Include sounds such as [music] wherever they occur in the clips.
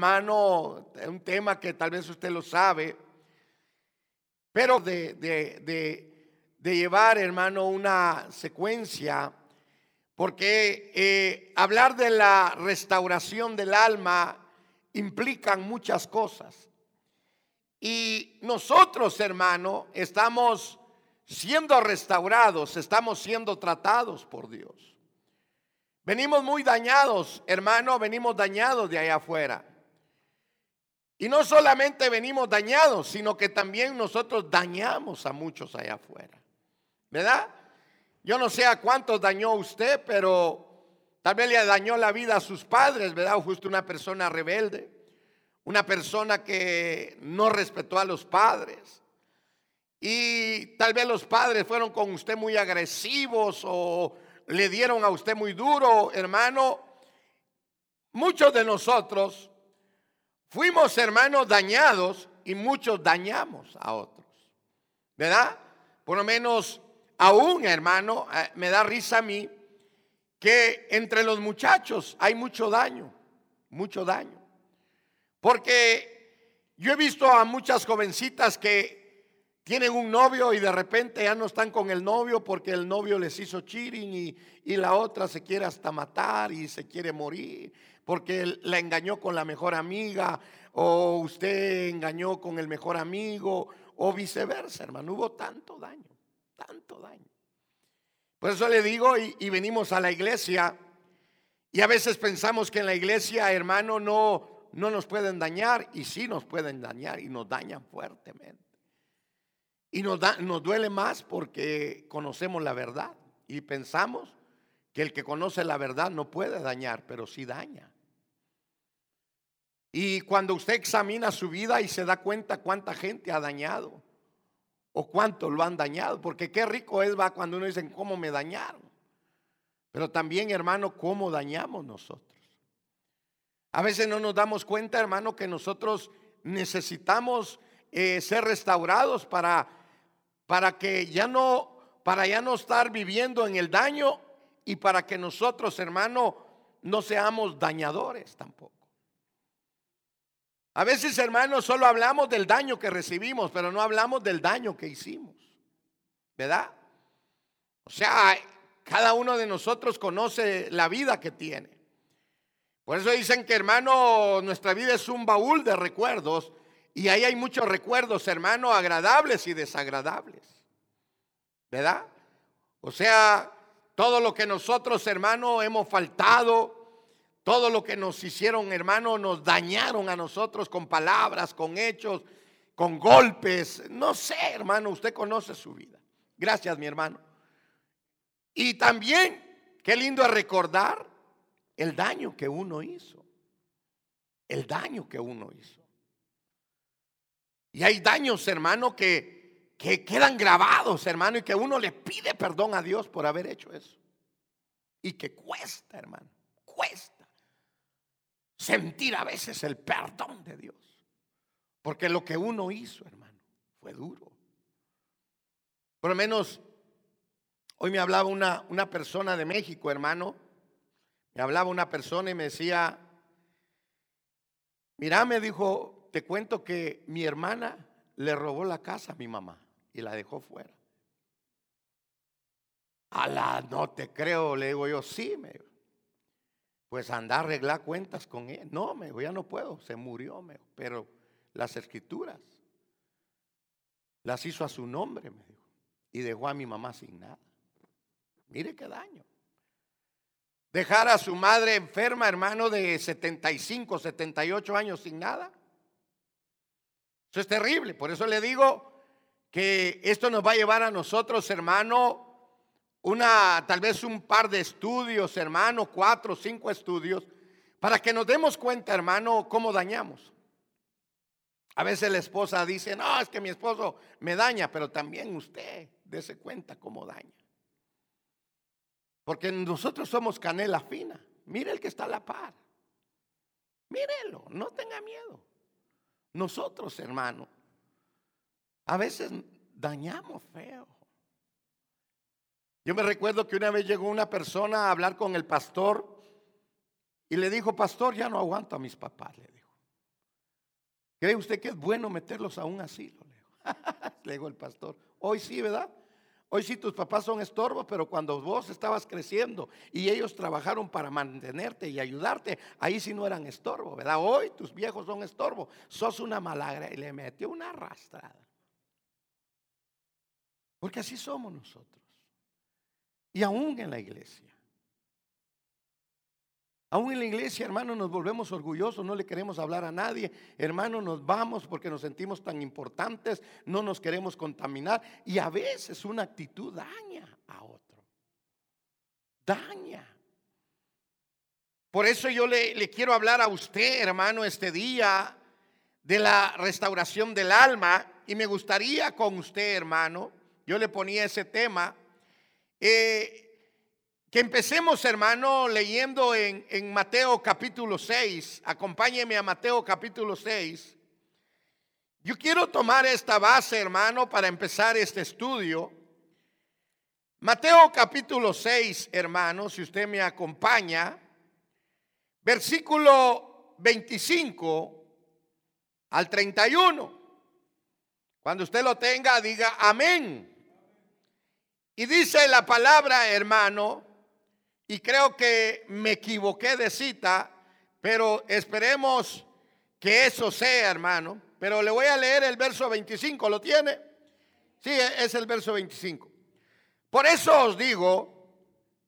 hermano, un tema que tal vez usted lo sabe, pero de, de, llevar, hermano, una secuencia, porque eh, hablar de la restauración del alma implican muchas cosas. Y nosotros, hermano, estamos siendo restaurados, estamos siendo tratados por Dios. Venimos muy dañados, hermano, venimos dañados de allá afuera. Y no solamente venimos dañados, sino que también nosotros dañamos a muchos allá afuera. ¿Verdad? Yo no sé a cuántos dañó usted, pero tal vez le dañó la vida a sus padres, ¿verdad? Justo una persona rebelde, una persona que no respetó a los padres. Y tal vez los padres fueron con usted muy agresivos o le dieron a usted muy duro, hermano. Muchos de nosotros Fuimos hermanos dañados y muchos dañamos a otros. ¿Verdad? Por lo menos aún, hermano, eh, me da risa a mí que entre los muchachos hay mucho daño, mucho daño. Porque yo he visto a muchas jovencitas que tienen un novio y de repente ya no están con el novio porque el novio les hizo cheating y, y la otra se quiere hasta matar y se quiere morir porque la engañó con la mejor amiga o usted engañó con el mejor amigo o viceversa, hermano. Hubo tanto daño, tanto daño. Por eso le digo y, y venimos a la iglesia y a veces pensamos que en la iglesia, hermano, no, no nos pueden dañar y sí nos pueden dañar y nos dañan fuertemente. Y nos, da, nos duele más porque conocemos la verdad y pensamos que el que conoce la verdad no puede dañar, pero sí daña. Y cuando usted examina su vida y se da cuenta cuánta gente ha dañado o cuánto lo han dañado, porque qué rico es va cuando uno dice cómo me dañaron. Pero también, hermano, cómo dañamos nosotros. A veces no nos damos cuenta, hermano, que nosotros necesitamos eh, ser restaurados para, para que ya no, para ya no estar viviendo en el daño y para que nosotros, hermano, no seamos dañadores tampoco. A veces, hermanos, solo hablamos del daño que recibimos, pero no hablamos del daño que hicimos. ¿Verdad? O sea, cada uno de nosotros conoce la vida que tiene. Por eso dicen que, hermano, nuestra vida es un baúl de recuerdos y ahí hay muchos recuerdos, hermano, agradables y desagradables. ¿Verdad? O sea, todo lo que nosotros, hermano, hemos faltado, todo lo que nos hicieron, hermano, nos dañaron a nosotros con palabras, con hechos, con golpes. No sé, hermano, usted conoce su vida. Gracias, mi hermano. Y también, qué lindo recordar el daño que uno hizo. El daño que uno hizo. Y hay daños, hermano, que, que quedan grabados, hermano, y que uno le pide perdón a Dios por haber hecho eso. Y que cuesta, hermano, cuesta sentir a veces el perdón de Dios. Porque lo que uno hizo, hermano, fue duro. Por lo menos, hoy me hablaba una, una persona de México, hermano. Me hablaba una persona y me decía, mira, me dijo, te cuento que mi hermana le robó la casa a mi mamá y la dejó fuera. A la no te creo, le digo yo, sí, me pues anda a arreglar cuentas con él. No, me dijo, ya no puedo, se murió, me pero las escrituras las hizo a su nombre, me dijo, y dejó a mi mamá sin nada. Mire qué daño. Dejar a su madre enferma, hermano, de 75, 78 años sin nada. Eso es terrible. Por eso le digo que esto nos va a llevar a nosotros, hermano, una, tal vez un par de estudios, hermano, cuatro cinco estudios, para que nos demos cuenta, hermano, cómo dañamos. A veces la esposa dice, no, es que mi esposo me daña, pero también usted dése cuenta cómo daña. Porque nosotros somos canela fina. Mire el que está a la par. Mírelo, no tenga miedo. Nosotros, hermano, a veces dañamos feo. Yo me recuerdo que una vez llegó una persona a hablar con el pastor y le dijo, pastor, ya no aguanto a mis papás, le dijo. ¿Cree usted que es bueno meterlos a un asilo? Le digo [laughs] el pastor. Hoy sí, ¿verdad? Hoy sí tus papás son estorbos, pero cuando vos estabas creciendo y ellos trabajaron para mantenerte y ayudarte, ahí sí no eran estorbo, ¿verdad? Hoy tus viejos son estorbo. Sos una malagra y le metió una arrastrada. Porque así somos nosotros. Y aún en la iglesia. Aún en la iglesia, hermano, nos volvemos orgullosos, no le queremos hablar a nadie. Hermano, nos vamos porque nos sentimos tan importantes, no nos queremos contaminar. Y a veces una actitud daña a otro. Daña. Por eso yo le, le quiero hablar a usted, hermano, este día de la restauración del alma. Y me gustaría con usted, hermano, yo le ponía ese tema. Eh, que empecemos, hermano, leyendo en, en, Mateo capítulo 6. Acompáñeme a Mateo capítulo 6. Yo quiero tomar esta base, hermano, para empezar este estudio. Mateo capítulo 6, hermano, si usted me acompaña, versículo 25 al 31. Cuando usted lo tenga, diga amén. Y dice la palabra, hermano, y creo que me equivoqué de cita, pero esperemos que eso sea, hermano. Pero le voy a leer el verso 25, ¿lo tiene? Sí, es el verso 25. Por eso os digo,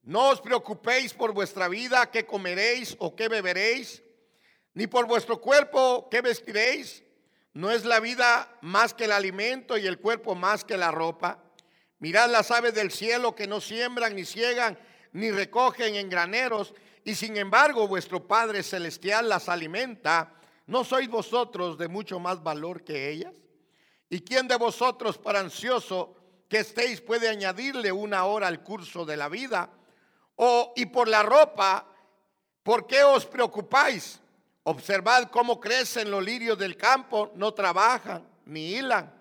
no os preocupéis por vuestra vida, qué comeréis o qué beberéis, ni por vuestro cuerpo, qué vestiréis. No es la vida más que el alimento y el cuerpo más que la ropa. Mirad las aves del cielo que no siembran ni ciegan ni recogen en graneros, y sin embargo vuestro Padre Celestial las alimenta, ¿no sois vosotros de mucho más valor que ellas? ¿Y quién de vosotros, para ansioso que estéis, puede añadirle una hora al curso de la vida? O, y por la ropa, ¿por qué os preocupáis? Observad cómo crecen los lirios del campo, no trabajan ni hilan.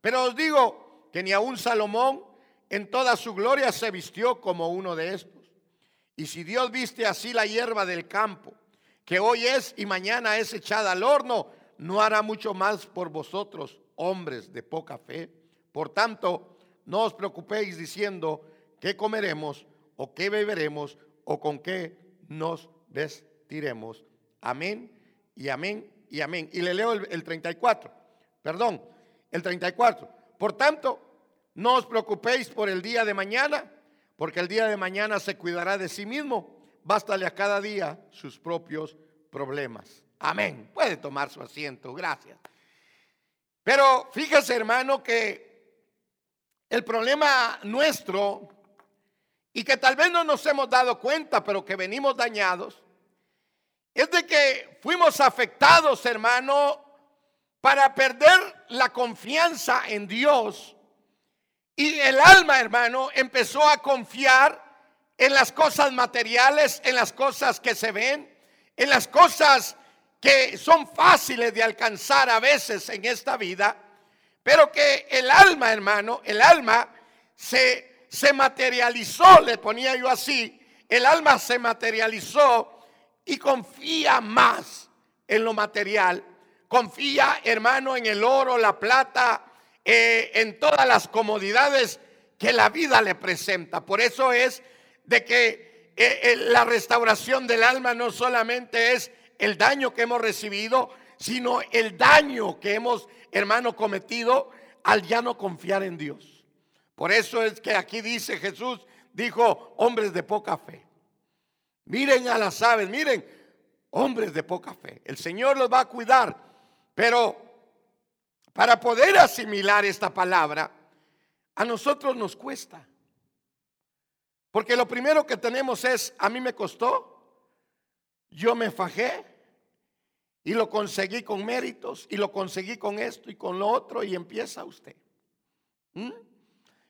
Pero os digo que ni aun Salomón en toda su gloria se vistió como uno de estos. Y si Dios viste así la hierba del campo, que hoy es y mañana es echada al horno, no hará mucho más por vosotros, hombres de poca fe. Por tanto, no os preocupéis diciendo qué comeremos o qué beberemos o con qué nos vestiremos. Amén y amén y amén. Y le leo el, el 34, perdón, el 34. Por tanto, no os preocupéis por el día de mañana porque el día de mañana se cuidará de sí mismo. Bástale a cada día sus propios problemas. Amén. Puede tomar su asiento, gracias. Pero fíjese, hermano, que el problema nuestro, y que tal vez no nos hemos dado cuenta, pero que venimos dañados, es de que fuimos afectados, hermano, para perder la confianza en Dios. Y el alma, hermano, empezó a confiar en las cosas materiales, en las cosas que se ven, en las cosas que son fáciles de alcanzar a veces en esta vida, pero que el alma, hermano, el alma se, se materializó, le ponía yo así, el alma se materializó y confía más en lo material, confía, hermano, en el oro, la plata, eh, en todas las comodidades que la vida le presenta. Por eso es de que eh, eh, la restauración del alma no solamente es el daño que hemos recibido, sino el daño que hemos, hermano, cometido al ya no confiar en Dios. Por eso es que aquí dice Jesús, dijo, hombres de poca fe. Miren a las aves, miren, hombres de poca fe. El Señor los va a cuidar, pero para poder asimilar esta palabra, a nosotros nos cuesta. Porque lo primero que tenemos es, a mí me costó, yo me fajé y lo conseguí con méritos y lo conseguí con esto y con lo otro y empieza usted. ¿Mm?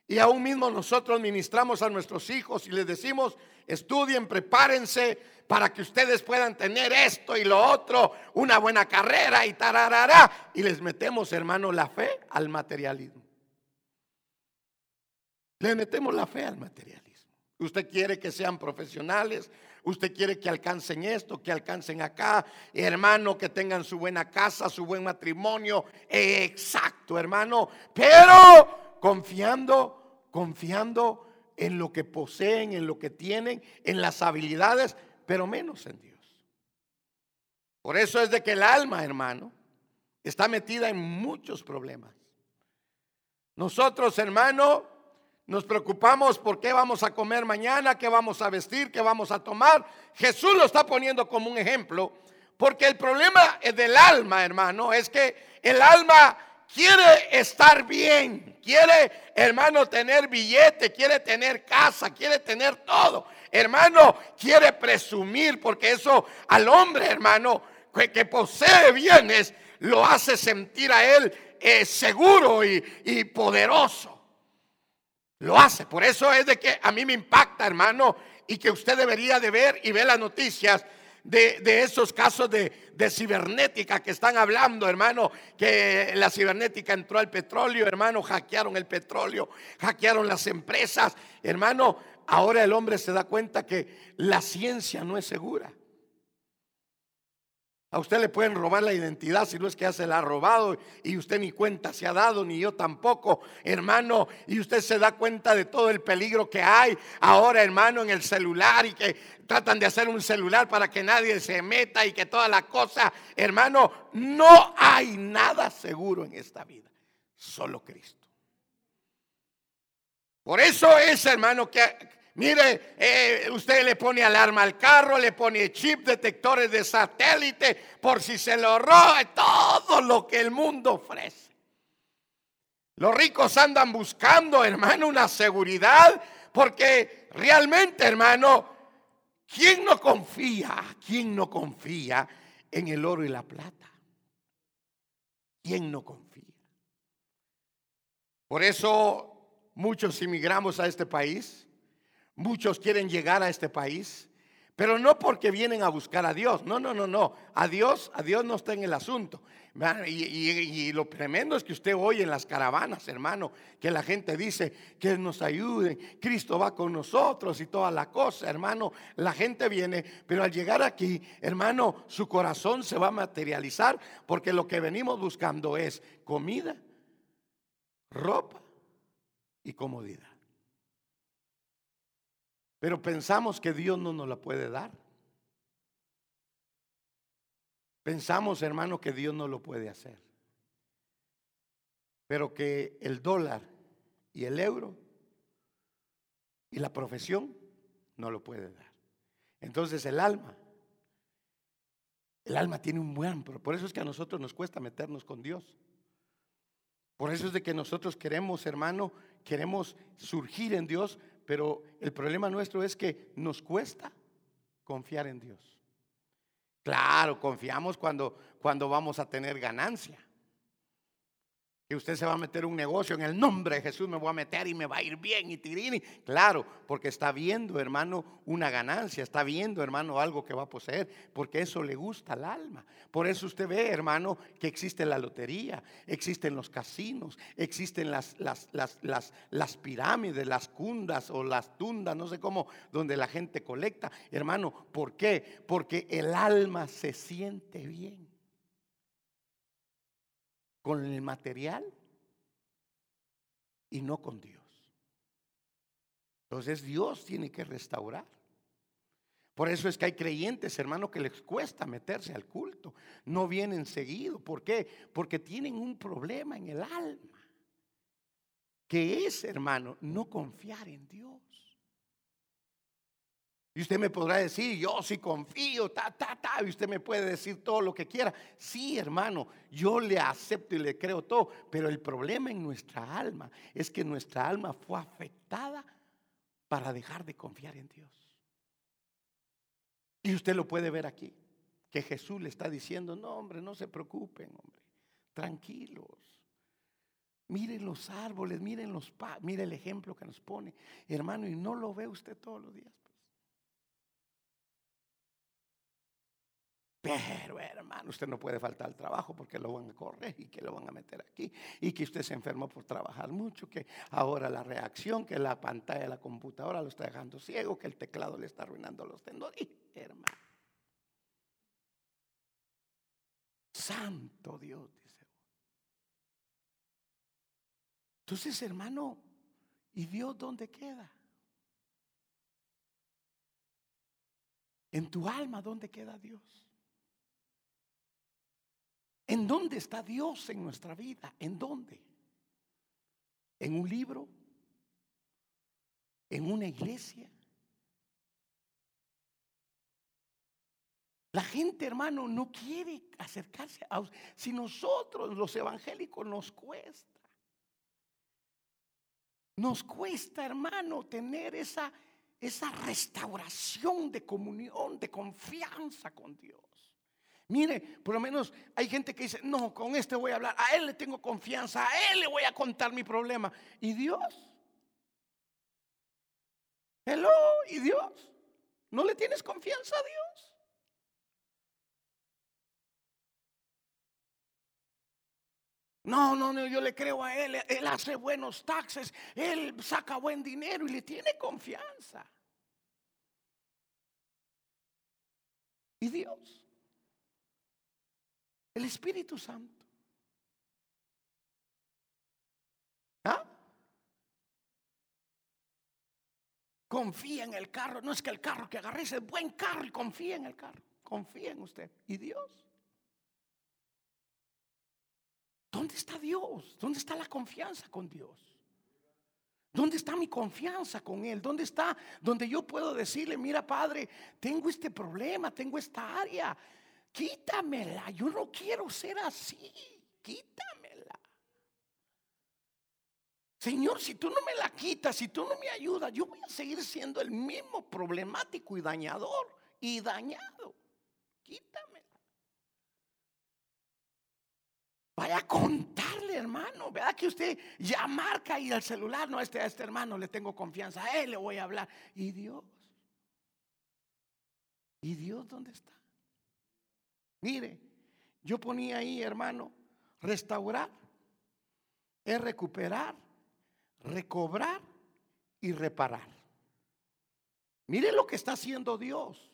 Y aún mismo nosotros ministramos a nuestros hijos y les decimos, estudien, prepárense para que ustedes puedan tener esto y lo otro, una buena carrera y tararará. Y les metemos, hermano, la fe al materialismo. Le metemos la fe al materialismo. Usted quiere que sean profesionales, Usted quiere que alcancen esto, que alcancen acá, hermano, que tengan su buena casa, su buen matrimonio. Exacto, hermano. Pero confiando, confiando en lo que poseen, en lo que tienen, en las habilidades, pero menos en Dios. Por eso es de que el alma, hermano, está metida en muchos problemas. Nosotros, hermano, nos preocupamos por qué vamos a comer mañana, qué vamos a vestir, qué vamos a tomar. Jesús lo está poniendo como un ejemplo, porque el problema del alma, hermano, es que el alma quiere estar bien, quiere, hermano, tener billete, quiere tener casa, quiere tener todo. Hermano, quiere presumir, porque eso al hombre, hermano, que, posee bienes, lo hace sentir a él eh, seguro y, y poderoso. Lo hace. Por eso es de que a mí me impacta, hermano, y que usted debería de ver y ver las noticias de, esos casos de, de, cibernética que están hablando, hermano, que la cibernética entró al petróleo, hermano, hackearon el petróleo, hackearon las empresas, hermano, ahora el hombre se da cuenta que la ciencia no es segura. A usted le pueden robar la identidad si no es que ya se la ha robado y usted ni cuenta se ha dado, ni yo tampoco, hermano. Y usted se da cuenta de todo el peligro que hay ahora, hermano, en el celular y que tratan de hacer un celular para que nadie se meta y que toda la cosa, hermano, no hay nada seguro en esta vida, solo Cristo. Por eso es, hermano, que Mire, eh, usted le pone alarma al carro, le pone chip, detectores de satélite, por si se lo roba, todo lo que el mundo ofrece. Los ricos andan buscando, hermano, una seguridad, porque realmente, hermano, ¿quién no confía? ¿Quién no confía en el oro y la plata? ¿Quién no confía? Por eso muchos inmigramos a este país Muchos quieren llegar a este país, pero no porque vienen a buscar a Dios. No, no, no, no. A Dios, a Dios no está en el asunto. Y, lo tremendo es que usted oye en las caravanas, hermano, que la gente dice que nos ayuden, Cristo va con nosotros y toda la cosa, hermano. La gente viene, pero al llegar aquí, hermano, su corazón se va a materializar porque lo que venimos buscando es comida, ropa y comodidad. Pero pensamos que Dios no nos la puede dar. Pensamos, hermano, que Dios no lo puede hacer. Pero que el dólar y el euro y la profesión no lo puede dar. Entonces el alma, el alma tiene un buen, por eso es que a nosotros nos cuesta meternos con Dios. Por eso es de que nosotros queremos, hermano, queremos surgir en Dios, pero el problema nuestro es que nos cuesta confiar en Dios. Claro, confiamos cuando, cuando vamos a tener ganancia que usted se va a meter un negocio en el nombre de Jesús, me voy a meter y me va a ir bien y tirini. Claro, porque está viendo, hermano, una ganancia, está viendo, hermano, algo que va a poseer, porque eso le gusta al alma. Por eso usted ve, hermano, que existe la lotería, existen los casinos, existen las, las, las, las, las pirámides, las cundas o las tundas, no sé cómo, donde la gente colecta. Hermano, ¿por qué? Porque el alma se siente bien con el material y no con Dios. Entonces Dios tiene que restaurar. Por eso es que hay creyentes, hermano, que les cuesta meterse al culto. No vienen seguido. ¿Por qué? Porque tienen un problema en el alma. Que es, hermano, no confiar en Dios. Y usted me podrá decir, yo sí confío, ta, ta, ta. Y usted me puede decir todo lo que quiera. Sí, hermano, yo le acepto y le creo todo. Pero el problema en nuestra alma es que nuestra alma fue afectada para dejar de confiar en Dios. Y usted lo puede ver aquí. Que Jesús le está diciendo, no, hombre, no se preocupen, hombre. Tranquilos. Miren los árboles, miren los, mire el ejemplo que nos pone, hermano, y no lo ve usted todos los días. Pero hermano, usted no puede faltar al trabajo porque lo van a correr y que lo van a meter aquí. Y que usted se enfermó por trabajar mucho, que ahora la reacción, que la pantalla de la computadora lo está dejando ciego, que el teclado le está arruinando los tendones. Hermano. Santo Dios, dice. Entonces, hermano, ¿y Dios dónde queda? En tu alma, ¿dónde queda Dios? ¿En dónde está Dios en nuestra vida? ¿En dónde? ¿En un libro? ¿En una iglesia? La gente, hermano, no quiere acercarse a Si nosotros, los evangélicos, nos cuesta. Nos cuesta, hermano, tener esa, esa restauración de comunión, de confianza con Dios. Mire, por lo menos hay gente que dice, no, con este voy a hablar, a él le tengo confianza, a él le voy a contar mi problema. ¿Y Dios? Hello, ¿y Dios? ¿No le tienes confianza a Dios? No, no, no, yo le creo a él, él hace buenos taxes, él saca buen dinero y le tiene confianza. ¿Y Dios? El Espíritu Santo. ¿Ah? Confía en el carro. No es que el carro que agarre es buen carro y confía en el carro. Confía en usted. ¿Y Dios? ¿Dónde está Dios? ¿Dónde está la confianza con Dios? ¿Dónde está mi confianza con Él? ¿Dónde está donde yo puedo decirle, mira Padre, tengo este problema, tengo esta área, quítamela. Yo no quiero ser así. Quítamela. Señor, si tú no me la quitas, si tú no me ayudas, yo voy a seguir siendo el mismo problemático y dañador y dañado. Quítamela. Vaya a contarle, hermano. Vea que usted ya marca ahí el celular. No, este, a este hermano le tengo confianza. A él le voy a hablar. ¿Y Dios? ¿Y Dios dónde está? Mire, yo ponía ahí, hermano, restaurar es recuperar, recobrar y reparar. Mire lo que está haciendo Dios.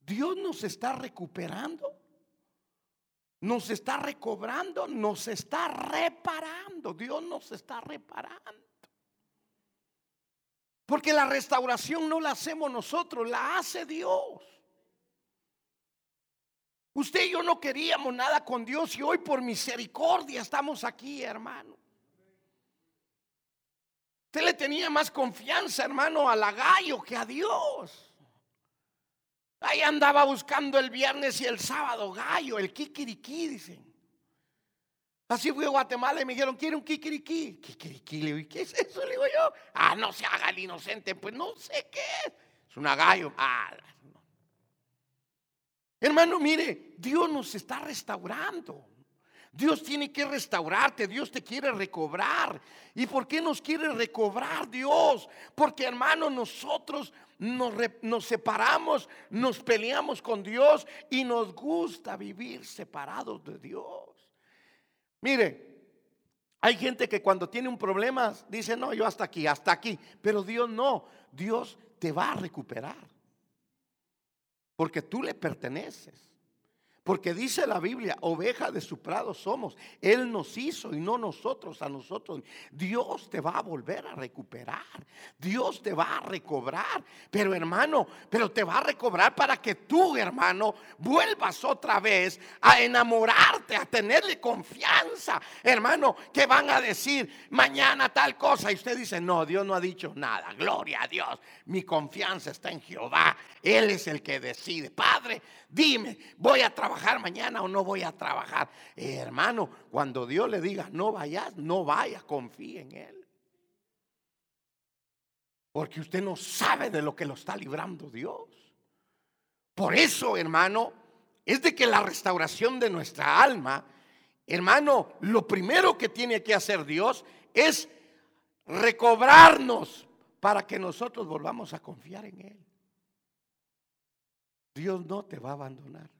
Dios nos está recuperando, nos está recobrando, nos está reparando. Dios nos está reparando. Porque la restauración no la hacemos nosotros, la hace Dios. Usted y yo no queríamos nada con Dios y hoy por misericordia estamos aquí, hermano. Usted le tenía más confianza, hermano, a la gallo que a Dios. Ahí andaba buscando el viernes y el sábado gallo, el kikiriki, dicen. Así fui a Guatemala y me dijeron, ¿quiere un kikiriki? Kikiriki, le digo, ¿qué es eso? Le digo yo, ah, no se haga el inocente, pues no sé qué es. Es una gallo. Ah, Hermano, mire, Dios nos está restaurando. Dios tiene que restaurarte, Dios te quiere recobrar. ¿Y por qué nos quiere recobrar Dios? Porque hermano, nosotros nos, separamos, nos peleamos con Dios y nos gusta vivir separados de Dios. Mire, hay gente que cuando tiene un problema dice, no, yo hasta aquí, hasta aquí. Pero Dios no, Dios te va a recuperar. Porque tú le perteneces. Porque dice la Biblia, oveja de su prado somos. Él nos hizo y no nosotros a nosotros. Dios te va a volver a recuperar. Dios te va a recobrar. Pero hermano, pero te va a recobrar para que tú, hermano, vuelvas otra vez a enamorarte, a tenerle confianza. Hermano, que van a decir mañana tal cosa. Y usted dice, no, Dios no ha dicho nada. Gloria a Dios. Mi confianza está en Jehová. Él es el que decide. Padre, dime, voy a trabajar mañana o no voy a trabajar. Hermano, cuando Dios le diga no vayas, no vayas, confíe en Él. Porque usted no sabe de lo que lo está librando Dios. Por eso, hermano, es de que la restauración de nuestra alma, hermano, lo primero que tiene que hacer Dios es recobrarnos para que nosotros volvamos a confiar en Él. Dios no te va a abandonar.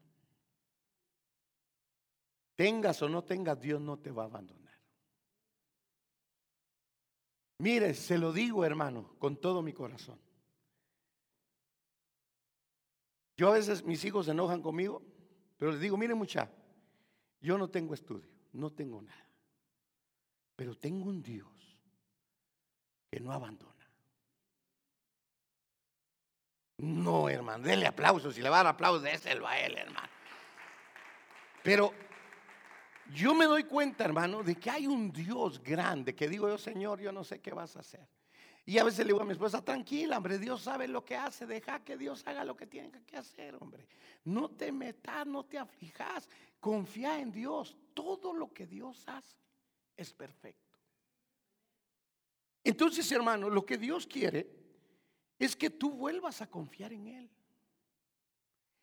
tengas o no tengas, Dios no te va a abandonar. Mire, se lo digo hermano, con todo mi corazón. Yo a veces mis hijos se enojan conmigo, pero les digo, mire mucha, yo no tengo estudio, no tengo nada, pero tengo un Dios que no abandona. No, hermano, denle aplausos. Si le va a dar aplausos, déselo a él, hermano. Pero yo me doy cuenta, hermano, de que hay un Dios grande que digo yo, Señor, yo no sé qué vas a hacer. Y a veces le digo a mi esposa, tranquila, hombre, Dios sabe lo que hace, deja que Dios haga lo que tiene que hacer, hombre. No te metas, no te aflijas, confía en Dios. Todo lo que Dios hace es perfecto. Entonces, hermano, lo que Dios quiere es que tú vuelvas a confiar en Él.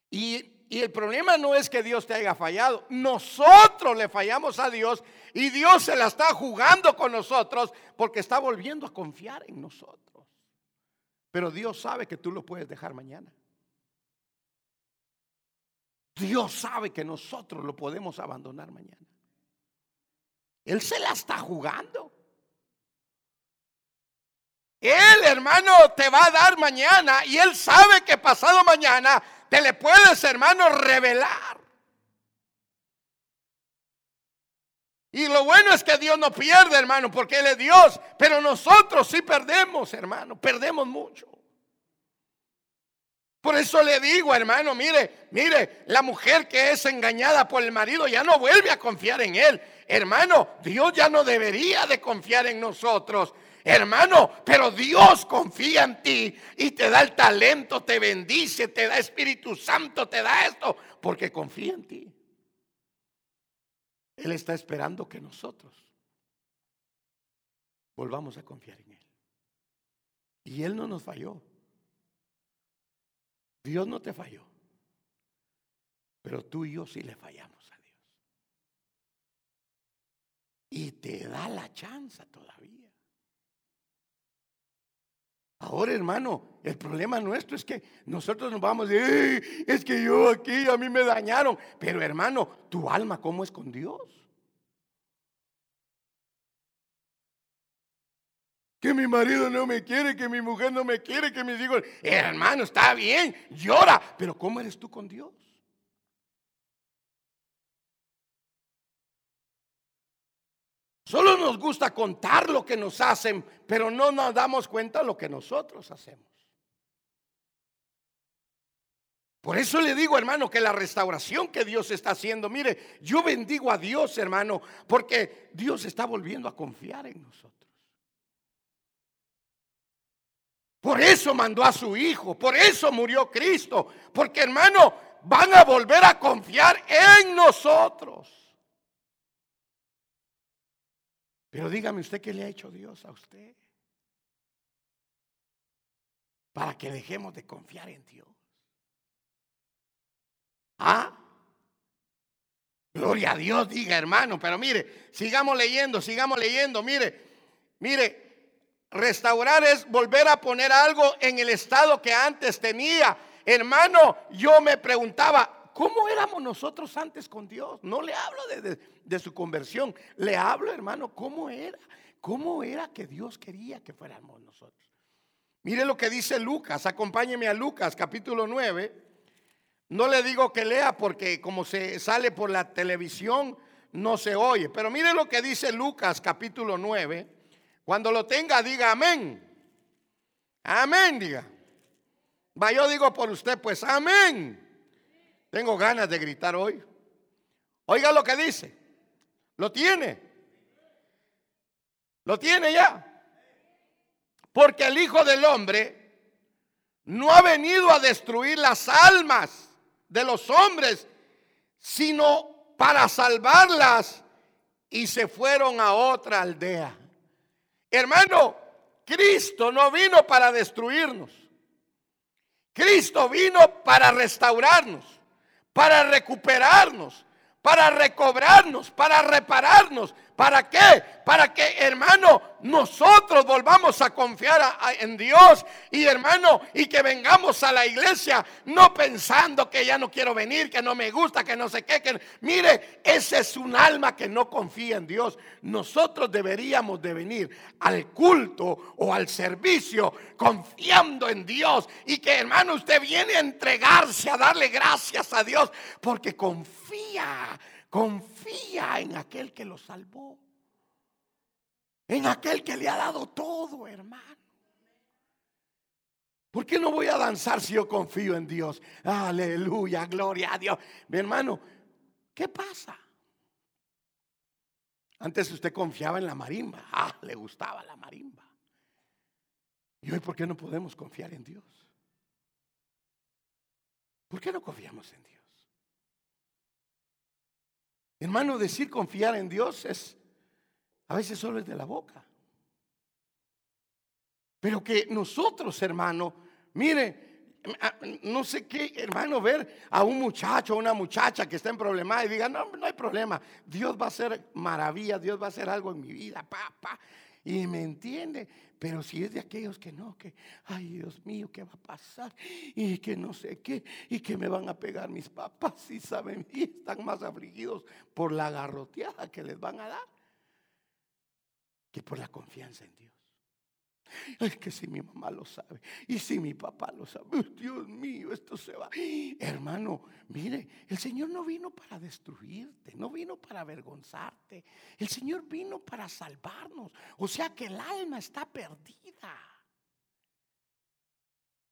Y, y, el problema no es que Dios te haya fallado. Nosotros le fallamos a Dios y Dios se la está jugando con nosotros porque está volviendo a confiar en nosotros. Pero Dios sabe que tú lo puedes dejar mañana. Dios sabe que nosotros lo podemos abandonar mañana. Él se la está jugando. Él, hermano, te va a dar mañana y Él sabe que pasado mañana te le puedes, hermano, revelar. Y lo bueno es que Dios no pierde, hermano, porque Él es Dios. Pero nosotros sí perdemos, hermano, perdemos mucho. Por eso le digo, hermano, mire, mire, la mujer que es engañada por el marido ya no vuelve a confiar en él. Hermano, Dios ya no debería de confiar en nosotros. Hermano, pero Dios confía en ti y te da el talento, te bendice, te da Espíritu Santo, te da esto, porque confía en ti. Él está esperando que nosotros volvamos a confiar en Él. Y Él no nos falló. Dios no te falló. Pero tú y yo sí le fallamos a Dios. Y te da la chance todavía. Ahora, hermano, el problema nuestro es que nosotros nos vamos de, es que yo aquí a mí me dañaron. Pero, hermano, tu alma, ¿cómo es con Dios? Que mi marido no me quiere, que mi mujer no me quiere, que mis hijos. Hermano, está bien, llora. Pero, ¿cómo eres tú con Dios? Solo nos gusta contar lo que nos hacen, pero no nos damos cuenta de lo que nosotros hacemos. Por eso le digo, hermano, que la restauración que Dios está haciendo, mire, yo bendigo a Dios, hermano, porque Dios está volviendo a confiar en nosotros. Por eso mandó a su Hijo, por eso murió Cristo, porque hermano, van a volver a confiar en nosotros. Pero dígame usted qué le ha hecho Dios a usted. Para que dejemos de confiar en Dios. ¿Ah? Gloria a Dios, diga hermano. Pero mire, sigamos leyendo, sigamos leyendo. Mire, mire, restaurar es volver a poner algo en el estado que antes tenía. Hermano, yo me preguntaba, ¿Cómo éramos nosotros antes con Dios? No le hablo de, su conversión, le hablo, hermano, cómo era, cómo era que Dios quería que fuéramos nosotros. Mire lo que dice Lucas, acompáñeme a Lucas capítulo 9. No le digo que lea porque como se sale por la televisión no se oye, pero mire lo que dice Lucas capítulo 9. Cuando lo tenga diga amén. Amén, diga. Va, yo digo por usted, pues amén. Tengo ganas de gritar hoy. Oiga lo que dice. Lo tiene. Lo tiene ya. Porque el Hijo del Hombre no ha venido a destruir las almas de los hombres, sino para salvarlas. Y se fueron a otra aldea. Hermano, Cristo no vino para destruirnos. Cristo vino para restaurarnos para recuperarnos, para recobrarnos, para repararnos, ¿Para qué? Para que, hermano, nosotros volvamos a confiar en Dios y, hermano, y que vengamos a la iglesia no pensando que ya no quiero venir, que no me gusta, que no sé qué. Mire, ese es un alma que no confía en Dios. Nosotros deberíamos de venir al culto o al servicio confiando en Dios y que, hermano, usted viene a entregarse, a darle gracias a Dios porque confía Confía en aquel que lo salvó. En aquel que le ha dado todo, hermano. ¿Por qué no voy a danzar si yo confío en Dios? Aleluya, gloria a Dios. Mi hermano, ¿qué pasa? Antes usted confiaba en la marimba. Ah, le gustaba la marimba. ¿Y hoy por qué no podemos confiar en Dios? ¿Por qué no confiamos en Dios? Hermano, decir confiar en Dios es, a veces solo es de la boca. Pero que nosotros, hermano, mire, no sé qué, hermano, ver a un muchacho o una muchacha que está en problema y diga, no, no hay problema, Dios va a hacer maravilla, Dios va a hacer algo en mi vida, papá. Y me entiende, pero si es de aquellos que no, que, ay Dios mío, ¿qué va a pasar? Y que no sé qué, y que me van a pegar mis papás, y saben, y están más afligidos por la garroteada que les van a dar que por la confianza en Dios. Es que si mi mamá lo sabe y si mi papá lo sabe, Dios mío, esto se va. Hermano, mire, el Señor no vino para destruirte, no vino para avergonzarte. El Señor vino para salvarnos. O sea que el alma está perdida.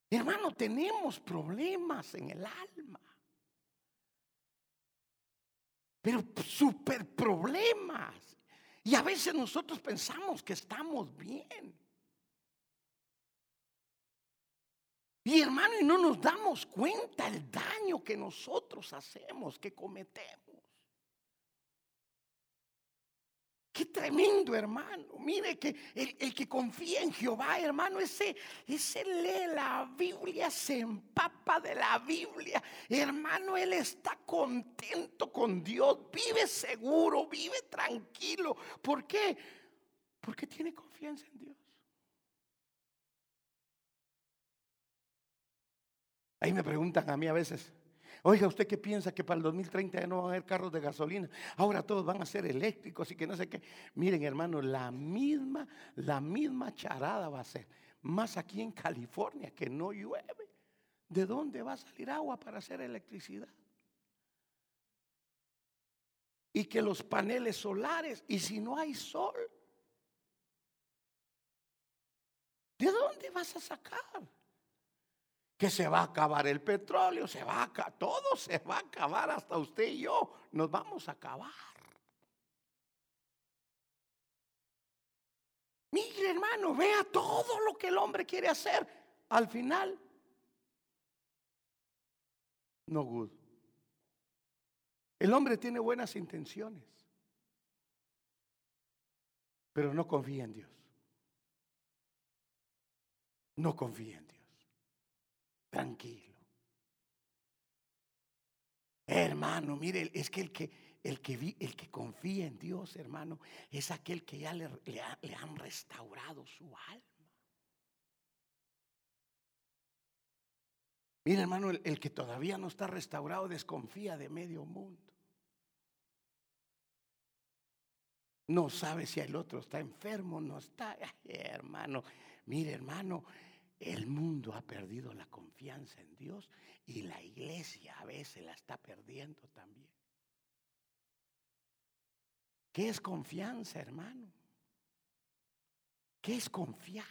Hermano, tenemos problemas en el alma. Pero super problemas. Y a veces nosotros pensamos que estamos bien. Y hermano, y no nos damos cuenta el daño que nosotros hacemos, que cometemos. Qué tremendo, hermano. Mire que el, que confía en Jehová, hermano, ese, ese lee la Biblia, se empapa de la Biblia. Hermano, él está contento con Dios, vive seguro, vive tranquilo. ¿Por qué? Porque tiene confianza en Dios. Ahí me preguntan a mí a veces, oiga, ¿usted qué piensa que para el 2030 ya no van a haber carros de gasolina? Ahora todos van a ser eléctricos y que no sé qué. Miren, hermano, la misma, la misma charada va a ser. Más aquí en California, que no llueve. ¿De dónde va a salir agua para hacer electricidad? Y que los paneles solares, y si no hay sol, ¿de dónde vas a sacar? Que se va a acabar el petróleo, se va a todo se va a acabar, hasta usted y yo nos vamos a acabar. Mire hermano, vea todo lo que el hombre quiere hacer. Al final, no good. El hombre tiene buenas intenciones, pero no confía en Dios. No confía en Dios tranquilo. Hermano, mire, es que el que el que, el que confía en Dios, hermano, es aquel que ya le, le, han restaurado su alma. Mire, hermano, el, que todavía no está restaurado desconfía de medio mundo. No sabe si el otro está enfermo, no está. [laughs] hermano, mire, hermano, el mundo ha perdido la confianza en Dios y la iglesia a veces la está perdiendo también. ¿Qué es confianza, hermano? ¿Qué es confiar?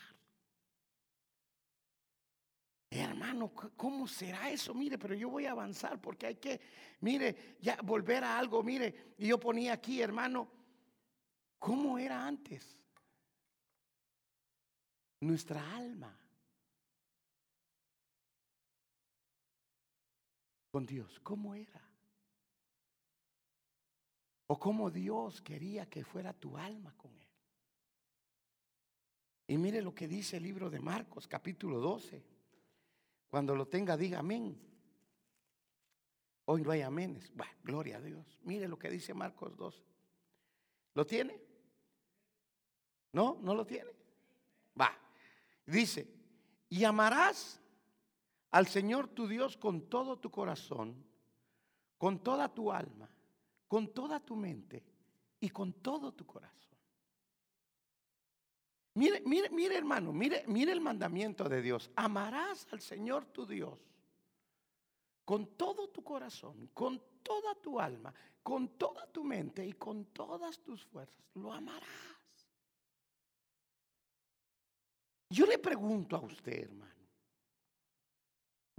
Hermano, ¿cómo será eso? Mire, pero yo voy a avanzar porque hay que, mire, ya volver a algo, mire, y yo ponía aquí, hermano, ¿cómo era antes? Nuestra alma. Con Dios, ¿cómo era? O cómo Dios quería que fuera tu alma con Él. Y mire lo que dice el libro de Marcos, capítulo 12. Cuando lo tenga, diga amén. Hoy no hay aménes. Bueno, gloria a Dios. Mire lo que dice Marcos 12. ¿Lo tiene? ¿No? ¿No lo tiene? Va. Dice, y amarás al Señor tu Dios con todo tu corazón, con toda tu alma, con toda tu mente y con todo tu corazón. Mire, mire, mire hermano, mire, mire el mandamiento de Dios. Amarás al Señor tu Dios con todo tu corazón, con toda tu alma, con toda tu mente y con todas tus fuerzas. Lo amarás. Yo le pregunto a usted, hermano.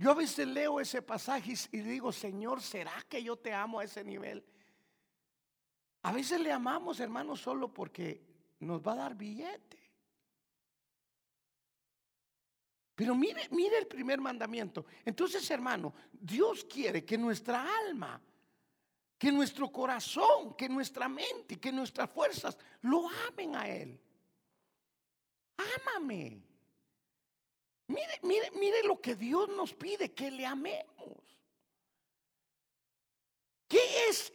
Yo a veces leo ese pasaje y digo, Señor, ¿será que yo te amo a ese nivel? A veces le amamos, hermano, solo porque nos va a dar billete. Pero mire, mire el primer mandamiento. Entonces, hermano, Dios quiere que nuestra alma, que nuestro corazón, que nuestra mente, que nuestras fuerzas lo amen a Él. Ámame. Mire, mire, mire lo que Dios nos pide, que le amemos. ¿Qué es,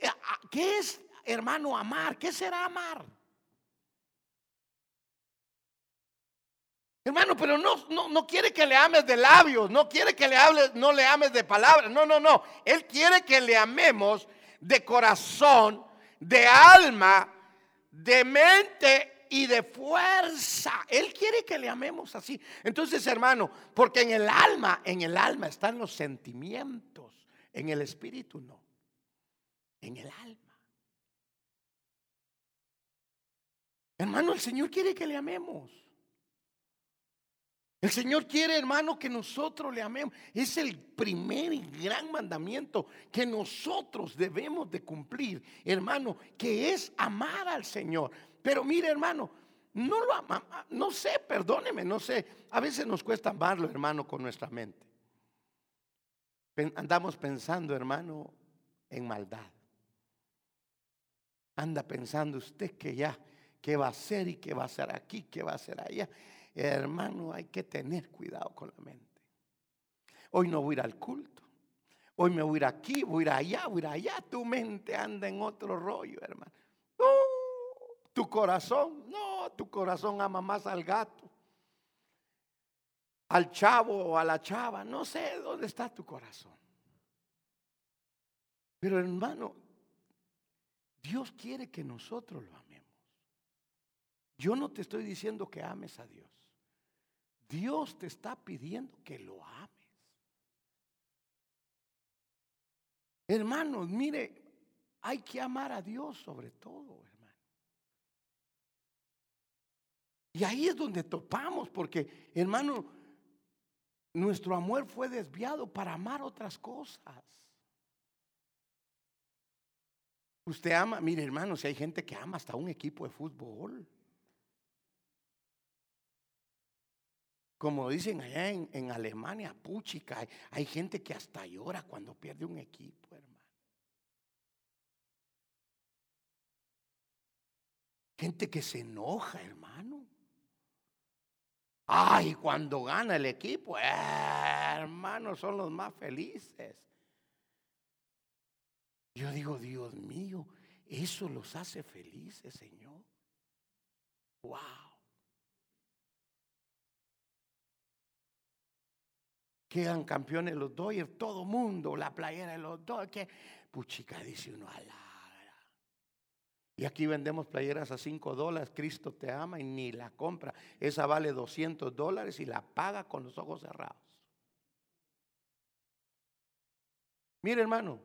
qué es hermano, amar? ¿Qué será amar? Hermano, pero no, no, no, quiere que le ames de labios, no quiere que le hables, no le ames de palabras. No, no, no. Él quiere que le amemos de corazón, de alma, de mente y de fuerza. Él quiere que le amemos así. Entonces, hermano, porque en el alma, en el alma están los sentimientos, en el espíritu no. En el alma. Hermano, el Señor quiere que le amemos. El Señor quiere, hermano, que nosotros le amemos. Es el primer y gran mandamiento que nosotros debemos de cumplir, hermano, que es amar al Señor. Pero mire, hermano, no lo ama, no sé, perdóneme, no sé. A veces nos cuesta amarlo, hermano, con nuestra mente. Andamos pensando, hermano, en maldad. Anda pensando usted que ya, qué va a hacer y qué va a hacer aquí, qué va a hacer allá. Hermano, hay que tener cuidado con la mente. Hoy no voy a ir al culto. Hoy me voy a ir aquí, voy a ir allá, voy a ir allá. Tu mente anda en otro rollo, hermano. Tu corazón, no, tu corazón ama más al gato, al chavo o a la chava. No sé dónde está tu corazón. Pero hermano, Dios quiere que nosotros lo amemos. Yo no te estoy diciendo que ames a Dios. Dios te está pidiendo que lo ames. Hermanos, mire, hay que amar a Dios sobre todo, hermano. Y ahí es donde topamos, porque, hermano, nuestro amor fue desviado para amar otras cosas. Usted ama, mire hermano, si hay gente que ama hasta un equipo de fútbol. Como dicen allá en, Alemania, puchica, hay, hay, gente que hasta llora cuando pierde un equipo, hermano. Gente que se enoja, hermano. Ay, cuando gana el equipo, hermano, son los más felices. Yo digo, Dios mío, eso los hace felices, Señor. Wow. quedan campeones los Dodgers, todo mundo, la playera de los Dodgers, puchica dice uno a la y aquí vendemos playeras a 5 dólares, Cristo te ama y ni la compra. Esa vale 200 dólares y la paga con los ojos cerrados. Mire hermano,